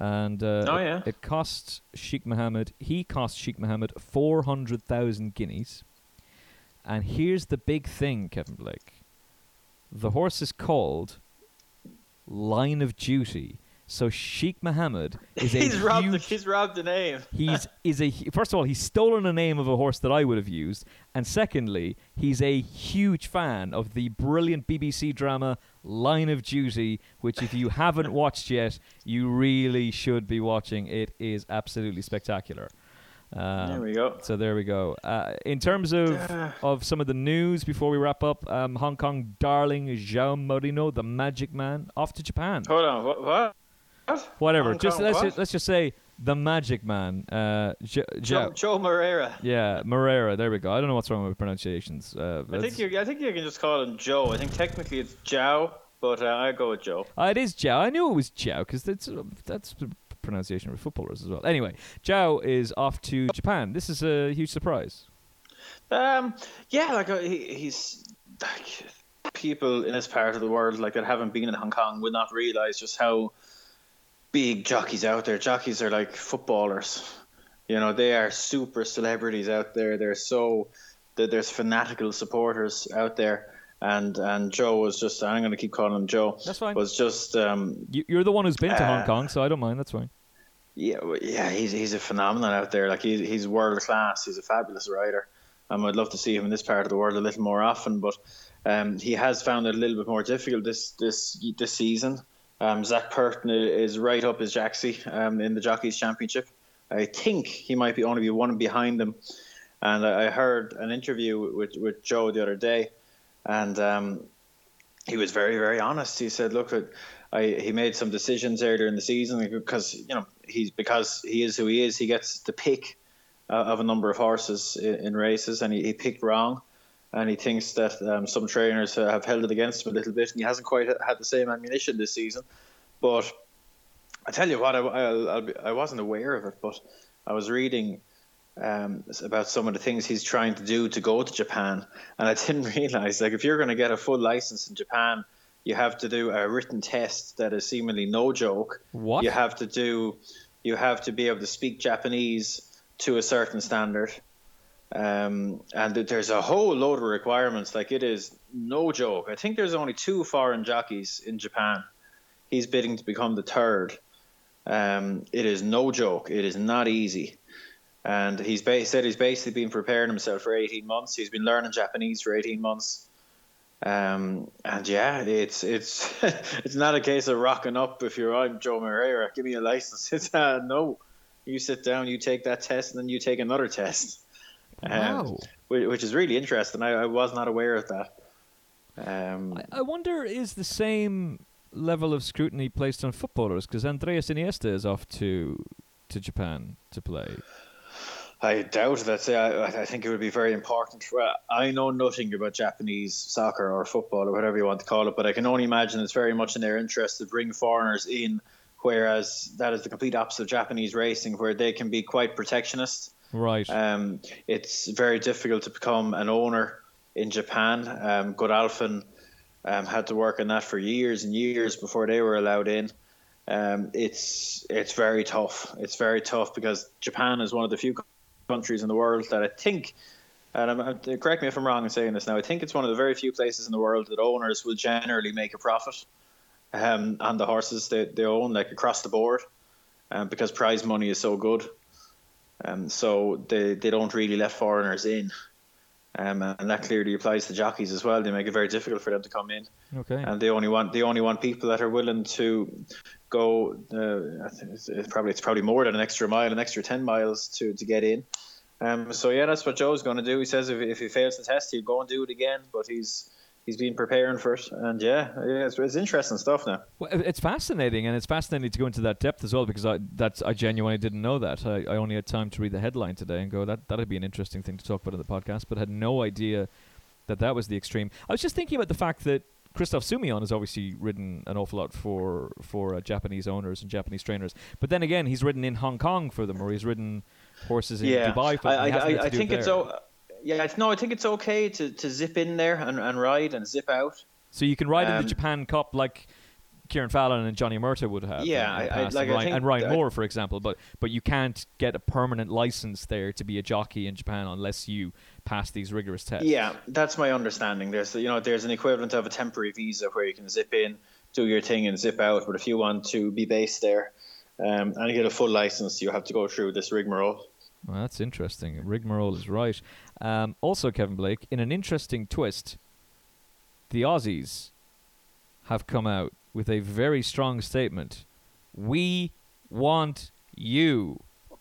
And uh, Oh, it, yeah. it cost Sheikh Mohammed, he cost Sheikh Mohammed 400,000 guineas. And here's the big thing, Kevin Blake. The horse is called Line of Duty, So Sheikh Mohammed is a he's robbed. The, huge- he's robbed the name. He's is a first of all he's stolen a name of a horse that I would have used, and secondly he's a huge fan of the brilliant BBC drama Line of Duty, which if you haven't watched yet, you really should be watching. It is absolutely spectacular. Um, There we go. So there we go. Uh, in terms of of some of the news before we wrap up, um, Hong Kong darling Zhao Morino, the Magic Man, off to Japan. Hold on. What? What? What? Whatever. Hong just let's what? just, let's just say the Magic Man. Uh, Joe, Joe Moreira. yeah, Moreira. There we go. I don't know what's wrong with pronunciations. Uh, I think you. I think you can just call him Joe. I think technically it's Jow, but uh, I go with Joe. Uh, it is Zhao. I knew it was Zhao because that's that's the pronunciation of footballers as well. Anyway, Zhao is off to Japan. This is a huge surprise. Um, yeah, like uh, he, he's like people in this part of the world like that haven't been in Hong Kong would not realize just how big jockeys out there. Jockeys are like footballers. You know, they are super celebrities out there. They're so that there's fanatical supporters out there. And and Joe was just I'm going to keep calling him Joe. That's fine. Was just um, You, you're the one who's been to Hong Uh, Kong, so I don't mind. That's fine. Yeah, yeah, he's he's a phenomenon out there. Like he's he's world class. He's a fabulous rider. Um, I'd love to see him in this part of the world a little more often, but um, he has found it a little bit more difficult this this this season. Um, Zac Purton is right up his jacksie um, in the Jockeys Championship. I think he might be only be one behind them. And I I heard an interview with with Joe the other day, and um, he was very very honest. He said, "Look, I, he made some decisions earlier in the season because you know he's because he is who he is. He gets the pick uh, of a number of horses in, in races, and he, he picked wrong. And he thinks that um, some trainers have held it against him a little bit, and he hasn't quite had the same ammunition this season. But I tell you what, I, I'll, I'll be, I wasn't aware of it, but I was reading um, about some of the things he's trying to do to go to Japan, and I didn't realize like if you're going to get a full license in Japan, you have to do a written test that is seemingly no joke. What? You have to do, you have to be able to speak Japanese to a certain standard. Um, and there's a whole load of requirements. Like it is no joke. I think there's only two foreign jockeys in Japan. He's bidding to become the third. Um, it is no joke. It is not easy. And he's ba- said he's basically been preparing himself for 18 months. He's been learning Japanese for 18 months. Um, and yeah, it's it's it's not a case of rocking up if you're I'm Joe Moreira, give me a license. It's uh, no, you sit down, you take that test, and then you take another test. Um, Wow. whi- which is really interesting. I, I was not aware of that. Um, I, I wonder is the same level of scrutiny placed on footballers because Andreas Iniesta is off to to Japan to play. I doubt that. I, I think it would be very important. Well, I know nothing about Japanese soccer or football or whatever you want to call it, but I can only imagine it's very much in their interest to bring foreigners in, whereas that is the complete opposite of Japanese racing, where they can be quite protectionist. Right. Um, it's very difficult to become an owner in Japan. Um, Godolphin um, had to work on that for years and years before they were allowed in. Um, it's it's very tough. It's very tough because Japan is one of the few countries in the world that I think, and I'm, I'm- correct me if I'm wrong in saying this now, I think it's one of the very few places in the world that owners will generally make a profit um, on the horses they, they own, like across the board, um, because prize money is so good. Um, so they, they don't really let foreigners in. Um, and that clearly applies to jockeys as well. They make it very difficult for them to come in okay. and they only want they only want people that are willing to go. Uh, I think it's, it's probably it's probably more than an extra mile, an extra ten miles to to get in. Um, so yeah, that's what Joe's going to do. He says if, if he fails the test, he'll go and do it again. But he's he's been preparing for it, and yeah, yeah, it's, it's interesting stuff now. Well, it's fascinating, and it's fascinating to go into that depth as well because I that's I genuinely didn't know that. I, I only had time to read the headline today and go that that'd be an interesting thing to talk about in the podcast, but had no idea that that was the extreme. I was just thinking about the fact that Christophe Soumillon has obviously ridden an awful lot for for uh, Japanese owners and Japanese trainers, but then again, he's ridden in Hong Kong for them, or he's ridden horses in yeah, Dubai for them. I, I, I it think it's there. Yeah, it's, no, I think it's okay to, to zip in there and, and ride and zip out. So you can ride in Um, the Japan Cup like Kieran Fallon and Johnny Murtagh would have. Yeah, I- I- like, and, I Ryan, think and Ryan Moore, for example. But but you can't get a permanent license there to be a jockey in Japan unless you pass these rigorous tests. Yeah, that's my understanding. There's you know there's an equivalent of a temporary visa where you can zip in, do your thing and zip out. But if you want to be based there um, and get a full license, you have to go through this rigmarole. Well, that's interesting. Rigmarole is right. Um, also, Kevin Blake, in an interesting twist, the Aussies have come out with a very strong statement. We want you.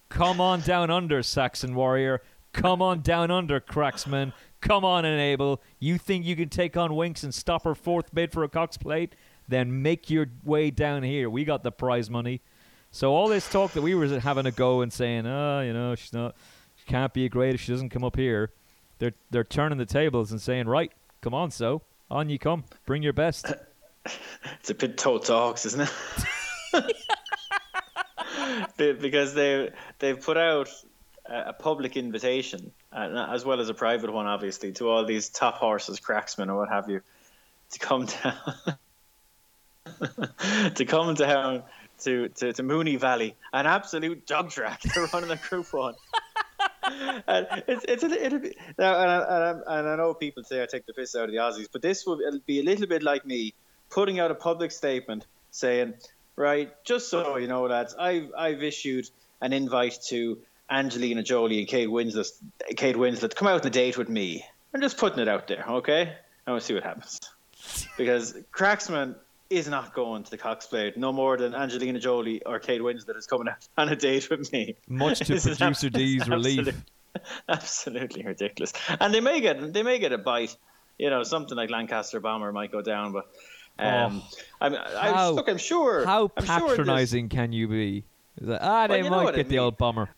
Come on down under, Saxon Warrior. Come on down under, Cracksman. Come on, Enable. You think you can take on Winks and stop her fourth bid for a Cox plate? Then make your way down here. We got the prize money. So all this talk that we were having a go and saying, oh, you know, she's not, can't be a great if she doesn't come up here. They're they're turning the tables and saying, right, come on, so on you come, bring your best. it's a bit toe talks, isn't it? because they they've put out a public invitation, uh, as well as a private one, obviously, to all these top horses, Cracksman or what have you, to come down, to come down to, to, to Moonee Valley, an absolute dog track to run in the Group One. And it's it's a, it'll be now, and I, and, I, and I know people say I take the piss out of the Aussies, but this will be a little bit like me putting out a public statement saying, right, just so you know, lads, I've I've issued an invite to Angelina Jolie and Kate Winslet, Kate Winslet, come out on a date with me. I'm just putting it out there, okay? And we'll see what happens. Because Cracksman is not going to the Cox Plate no more than Angelina Jolie or Kate Winslet is coming out on a date with me. Much to producer D's relief. Absolutely ridiculous. And they may get they may get a bite. You know, something like Lancaster Bomber might go down, but um, oh, I'm, I, how, look, I'm sure. How I'm patronising sure can you be? That, ah, they well, might get I mean. the old bomber.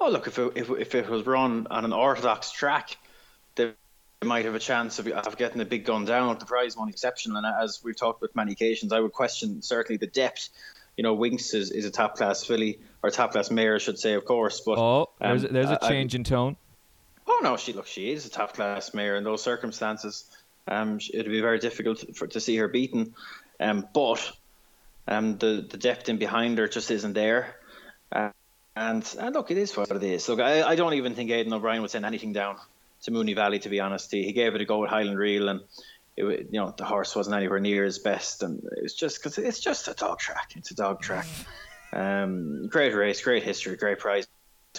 Oh, look, if it, if, if it was run on an orthodox track, might have a chance of, of getting a big gun down with the prize money exception. And as we've talked with many occasions, I would question certainly the depth. You know, Winx is, is a top class filly, or top class mare, I should say, of course. But oh, there's, um, there's a change I, in tone. Oh no, she look, she is a top class mare in those circumstances. Um, it'd be very difficult for, to see her beaten. Um, but um, the the depth in behind her just isn't there. Uh, and, and look, it is what it is. Look, I, I don't even think Aidan O'Brien would send anything down to Moonee Valley, to be honest. He, he gave it a go at Highland Reel, and it, you know the horse wasn't anywhere near his best, and it's just because it's just a dog track. It's a dog track. Um, great race, great history, great prize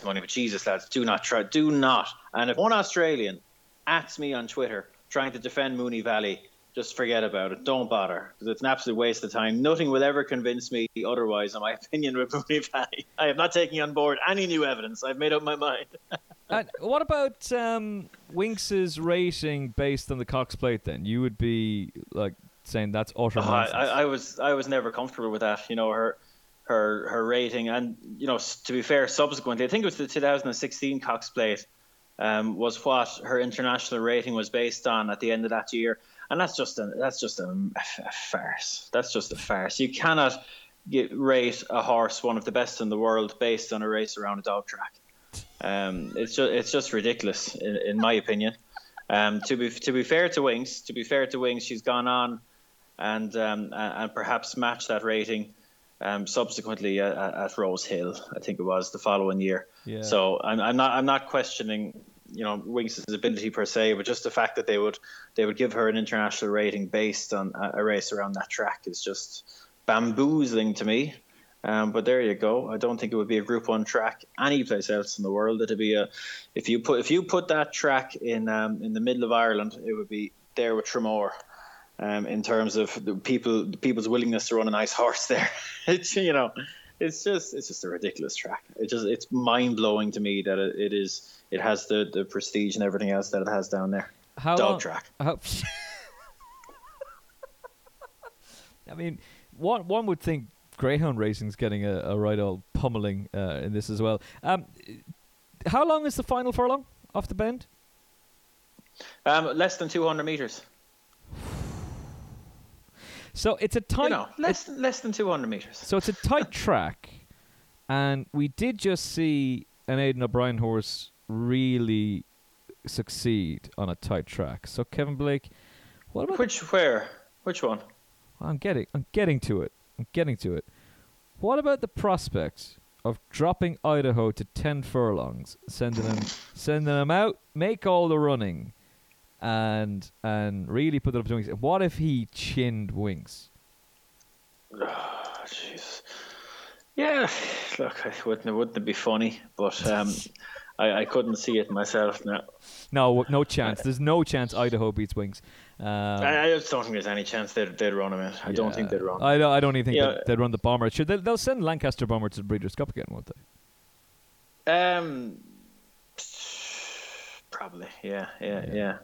money. But Jesus, lads, do not try, do not. And if one Australian ats me on Twitter trying to defend Moonee Valley, just forget about it. Don't bother because it's an absolute waste of time. Nothing will ever convince me otherwise, in my opinion, with Moonee Valley. I am not taking on board any new evidence. I've made up my mind. and what about um, Winx's rating based on the Cox plate? Then you would be like saying that's utter uh, I, I, was I was never comfortable with that. You know her her her rating, and you know to be fair, subsequently, I think it was the 2016 Cox plate. Um, was what her international rating was based on at the end of that year and that's just a that's just a, a farce. That's just a farce. You cannot get, rate a horse one of the best in the world based on a race around a dog track. Um, it's just it's just ridiculous in, in my opinion. Um, to be to be fair to Winx, to be fair to Winx, she's gone on and um, and perhaps matched that rating um, subsequently at, at, Rose Hill. I think it was the following year. Yeah. So I'm, I'm not I'm not questioning you know Winx's ability per se, but just the fact that they would they would give her an international rating based on a race around that track is just bamboozling to me. Um, but there you go. I don't think it would be a Group One track any place else in the world. It'd be a if you put if you put that track in um, in the middle of Ireland, it would be there with Tramore. Um, in terms of the people the people's willingness to run a nice horse there, it's you know, it's just it's just a ridiculous track. It just it's mind blowing to me that it, it is it has the, the prestige and everything else that it has down there. How Dog long, track. How, I mean, one one would think greyhound racing's getting a, a right old pummeling uh, in this as well. Um, how long is the final furlong off the bend? Um, less than two hundred meters. So it's a tight. You know, less less than two hundred meters. So it's a tight track, and we did just see an Aidan O'Brien horse really succeed on a tight track. So Kevin Blake, what about which where which one? I'm getting I'm getting to it. I'm getting to it. What about the prospect of dropping Idaho to ten furlongs, sending them sending them out, make all the running, and and really put it up to Winx. What if he chinned Winx? Oh, jeez. Yeah, look, it wouldn't it wouldn't be funny, but um, I, I couldn't see it myself. No, No, no chance. There's no chance Idaho beats Winx. Um, I, I just don't think there's any chance they'd, they'd run him in. I don't think they'd run. I don't. I don't even think Yeah. they'd, they'd run the bomber. Sure, they'll, they'll send Lancaster bomber to the Breeders' Cup again, won't they? Um, probably, yeah, yeah, yeah,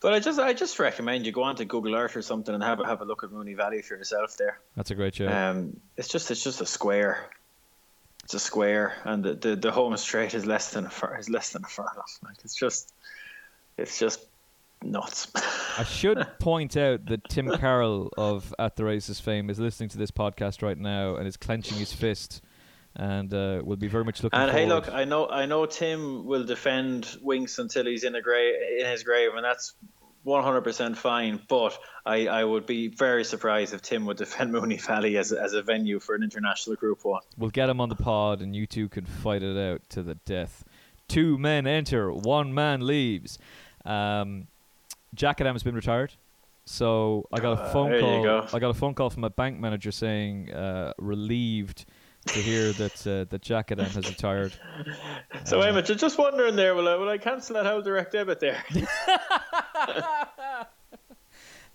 But I just, I just recommend you go onto Google Earth or something and have a, have a look at Moonee Valley for yourself. There, That's a great show. um, it's just, it's just a square. It's a square, and the, the, the home straight is less than a fur, is less than a furlong. Like it's just, it's just nuts. I should point out that Tim Carroll of At the Races fame is listening to this podcast right now and is clenching his fist, and uh, will be very much looking. And hey, look, I know, I know Tim will defend Winx until he's in a grave, in his grave, and that's 100% fine. But I, I would be very surprised if Tim would defend Moonee Valley as, as a venue for an international Group One. We'll get him on the pod, and you two can fight it out to the death. Two men enter, one man leaves. Um, Djakadam has been retired, so I got a Uh, phone you call. go. I got a phone call from my bank manager saying uh, relieved to hear that uh, that Djakadam has retired. So, Emma, ju- just wondering there, will I, will I cancel that whole direct debit there?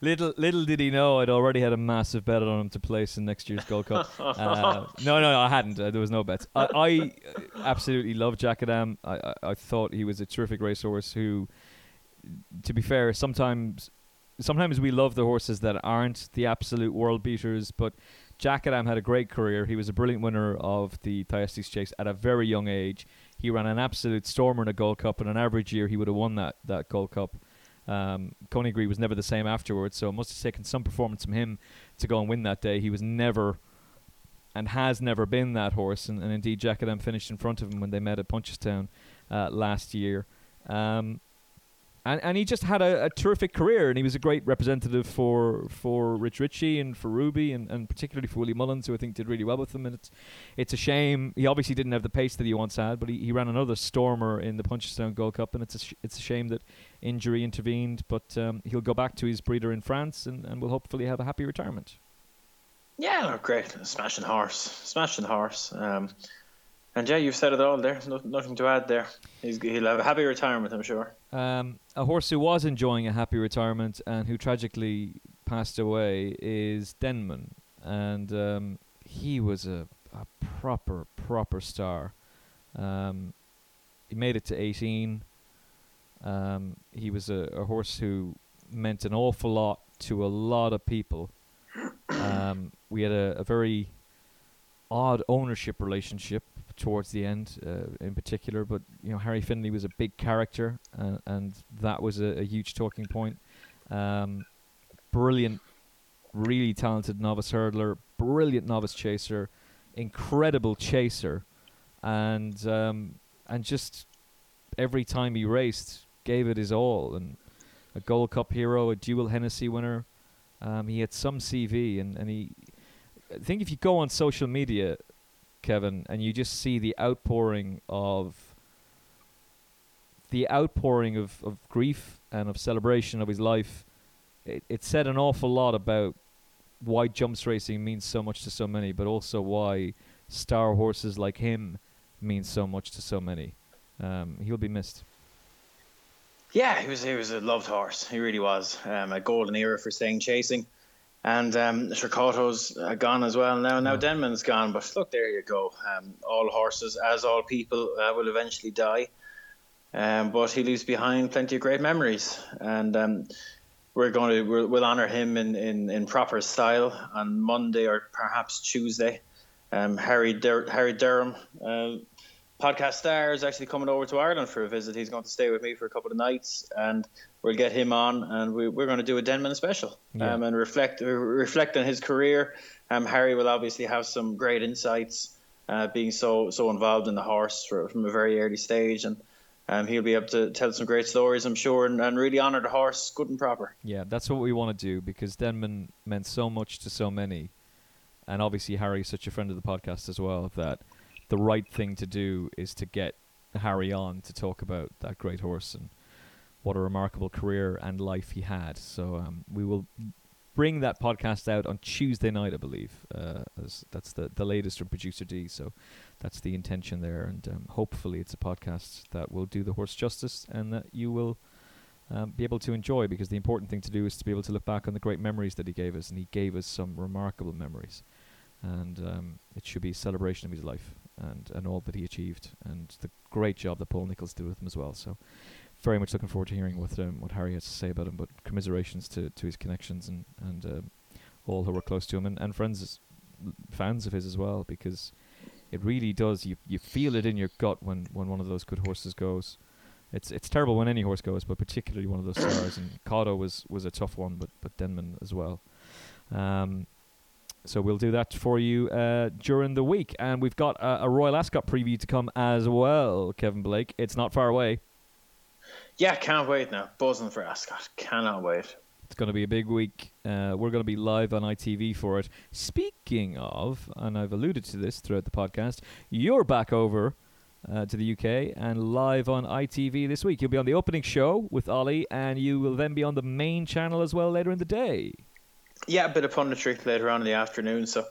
Little little did he know I'd already had a massive bet on him to place in next year's Gold Cup. Uh, no, no, no, I hadn't. Uh, there was no bets. I, I uh, absolutely love Djakadam. I, I, I thought he was a terrific racehorse who, to be fair, sometimes sometimes we love the horses that aren't the absolute world beaters, but Djakadam had a great career. He was a brilliant winner of the Thyestes Chase at a very young age. He ran an absolute stormer in a Gold Cup. In an average year, he would have won that, that Gold Cup. Um, Coneygree was never the same afterwards, so it must have taken some performance from him to go and win that day. He was never and has never been that horse, and, and indeed Djakadam finished in front of him when they met at Punchestown uh, last year. Um, and, and he just had a, a terrific career, and he was a great representative for for Rich Ricci and for Ruby, and, and particularly for Willie Mullins, who I think did really well with him. And it's it's a shame he obviously didn't have the pace that he once had, but he, he ran another stormer in the Punchestown Gold Cup, and it's a sh- it's a shame that injury intervened. But um, he'll go back to his breeder in France, and, and will hopefully have a happy retirement. yeah, no, great. Smashing horse. Smashing horse. Um, and yeah, you've said it all there. No, nothing to add there. He's, he'll have a happy retirement, I'm sure. Um, a horse who was enjoying a happy retirement and who tragically passed away is Denman, and um, he was a, a proper proper star. Um, he made it to 18. Um, he was a, a horse who meant an awful lot to a lot of people. Um, we had a, a very odd ownership relationship towards the end, uh, in particular. But you know, Harry Findlay was a big character, uh, and that was a, a huge talking point. Um, brilliant, really talented novice hurdler, brilliant novice chaser, incredible chaser, and um, and just every time he raced, gave it his all. And a Gold Cup hero, a dual Hennessy winner. Um, he had some CV, and, and he. I think if you go on social media, Kevin, and you just see the outpouring of the outpouring of, of grief and of celebration of his life, it, it said an awful lot about why jumps racing means so much to so many, but also why star horses like him mean so much to so many. Um, he'll be missed. Yeah, he was he was a loved horse. He really was. Um, a golden era for staying chasing. And um, Sure Kauto's uh, gone as well now. Now Yeah. Denman's gone. But look, there you go. Um, all horses, as all people, uh, will eventually die. Um, but he leaves behind plenty of great memories. And um, we're going to we'll, we'll honour him in, in, in proper style on Monday or perhaps Tuesday. Um, Harry Der- Harry Derham, uh, podcast star, is actually coming over to Ireland for a visit. He's going to stay with me for a couple of nights, and we'll get him on, and we, we're going to do a Denman special Yeah. um, and reflect reflect on his career. Um, Harry will obviously have some great insights, uh, being so so involved in the horse for, from a very early stage, and um, he'll be able to tell some great stories, I'm sure, and, and really honour the horse, good and proper. Yeah, that's what we want to do because Denman meant so much to so many, and obviously Harry's such a friend of the podcast as well. That the right thing to do is to get Harry on to talk about that great horse, and what a remarkable career and life he had. So um, we will bring that podcast out on Tuesday night, I believe. Uh, that's the, the latest from producer D. So that's the intention there, and um, hopefully it's a podcast that will do the horse justice and that you will. Um, be able to enjoy because the important thing to do is to be able to look back on the great memories that he gave us, and he gave us some remarkable memories, and um, it should be a celebration of his life and and all that he achieved, and the great job that Paul Nicholls did with him as well. So, very much looking forward to hearing what um, what Harry has to say about him. But commiserations to, to his connections and and um, all who were close to him and, and friends, fans of his as well, because it really does. You you feel it in your gut when, when one of those good horses goes. It's it's terrible when any horse goes, but particularly one of those stars. And Kauto was was a tough one, but but Denman as well. Um, so we'll do that for you uh, during the week, and we've got a, a Royal Ascot preview to come as well. Kevin Blake, it's not far away. Yeah, can't wait now. Buzzing for Ascot. Cannot wait. It's going to be a big week. Uh, we're going to be live on ITV for it. Speaking of, and I've alluded to this throughout the podcast, you're back over uh, to the UK and live on ITV this week. You'll be on the opening show with Ollie, and you will then be on the main channel as well later in the day. Yeah, a bit of punditry later on in the afternoon. So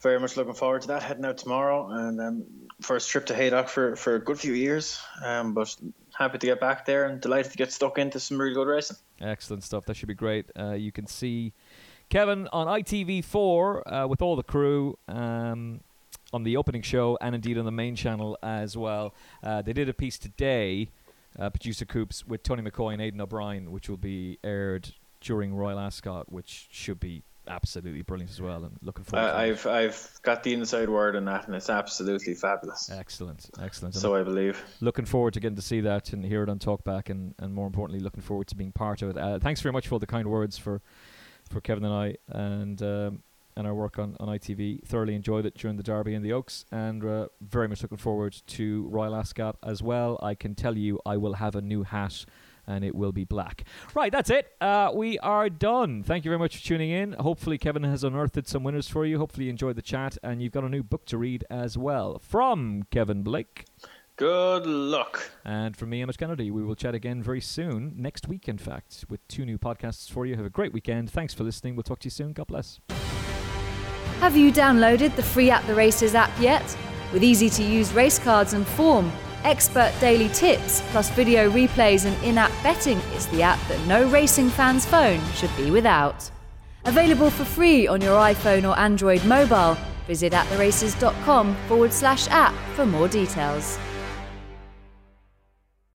very much looking forward to that. Heading out tomorrow and um, first trip to Haydock for, for a good few years. Um, but happy to get back there and delighted to get stuck into some really good racing. Excellent stuff. That should be great. Uh, you can see Kevin on ITV4 uh, with all the crew. Um, on the opening show and indeed on the main channel as well. Uh, they did a piece today, uh, producer Coops, with Tony McCoy and Aidan O'Brien, which will be aired during Royal Ascot, which should be absolutely brilliant as well. And looking forward. Uh, I've I've got the inside word on that, and it's absolutely fabulous. Excellent, excellent. So I believe. Looking forward to getting to see that and hear it on Talkback, and and more importantly, looking forward to being part of it. Uh, thanks very much for all the kind words for for Kevin and I, and. Um, and our work on, on ITV. Thoroughly enjoyed it during the Derby and the Oaks, and uh, very much looking forward to Royal Ascot as well. I can tell you, I will have a new hat. And it will be black. Right, that's it. Uh, we are done. Thank you very much for tuning in. Hopefully, Kevin has unearthed some winners for you. Hopefully, you enjoyed the chat, and you've got a new book to read as well. From Kevin Blake. Good luck. And from me, Emmet Kennedy, we will chat again very soon, next week, in fact, with two new podcasts for you. Have a great weekend. Thanks for listening. We'll talk to you soon. God bless. Have you downloaded the free At the Races app yet? With easy to use race cards and form, expert daily tips, plus video replays and in app betting, is the app that no racing fan's phone should be without. Available for free on your iPhone or Android mobile. Visit attheraces.com forward slash app for more details.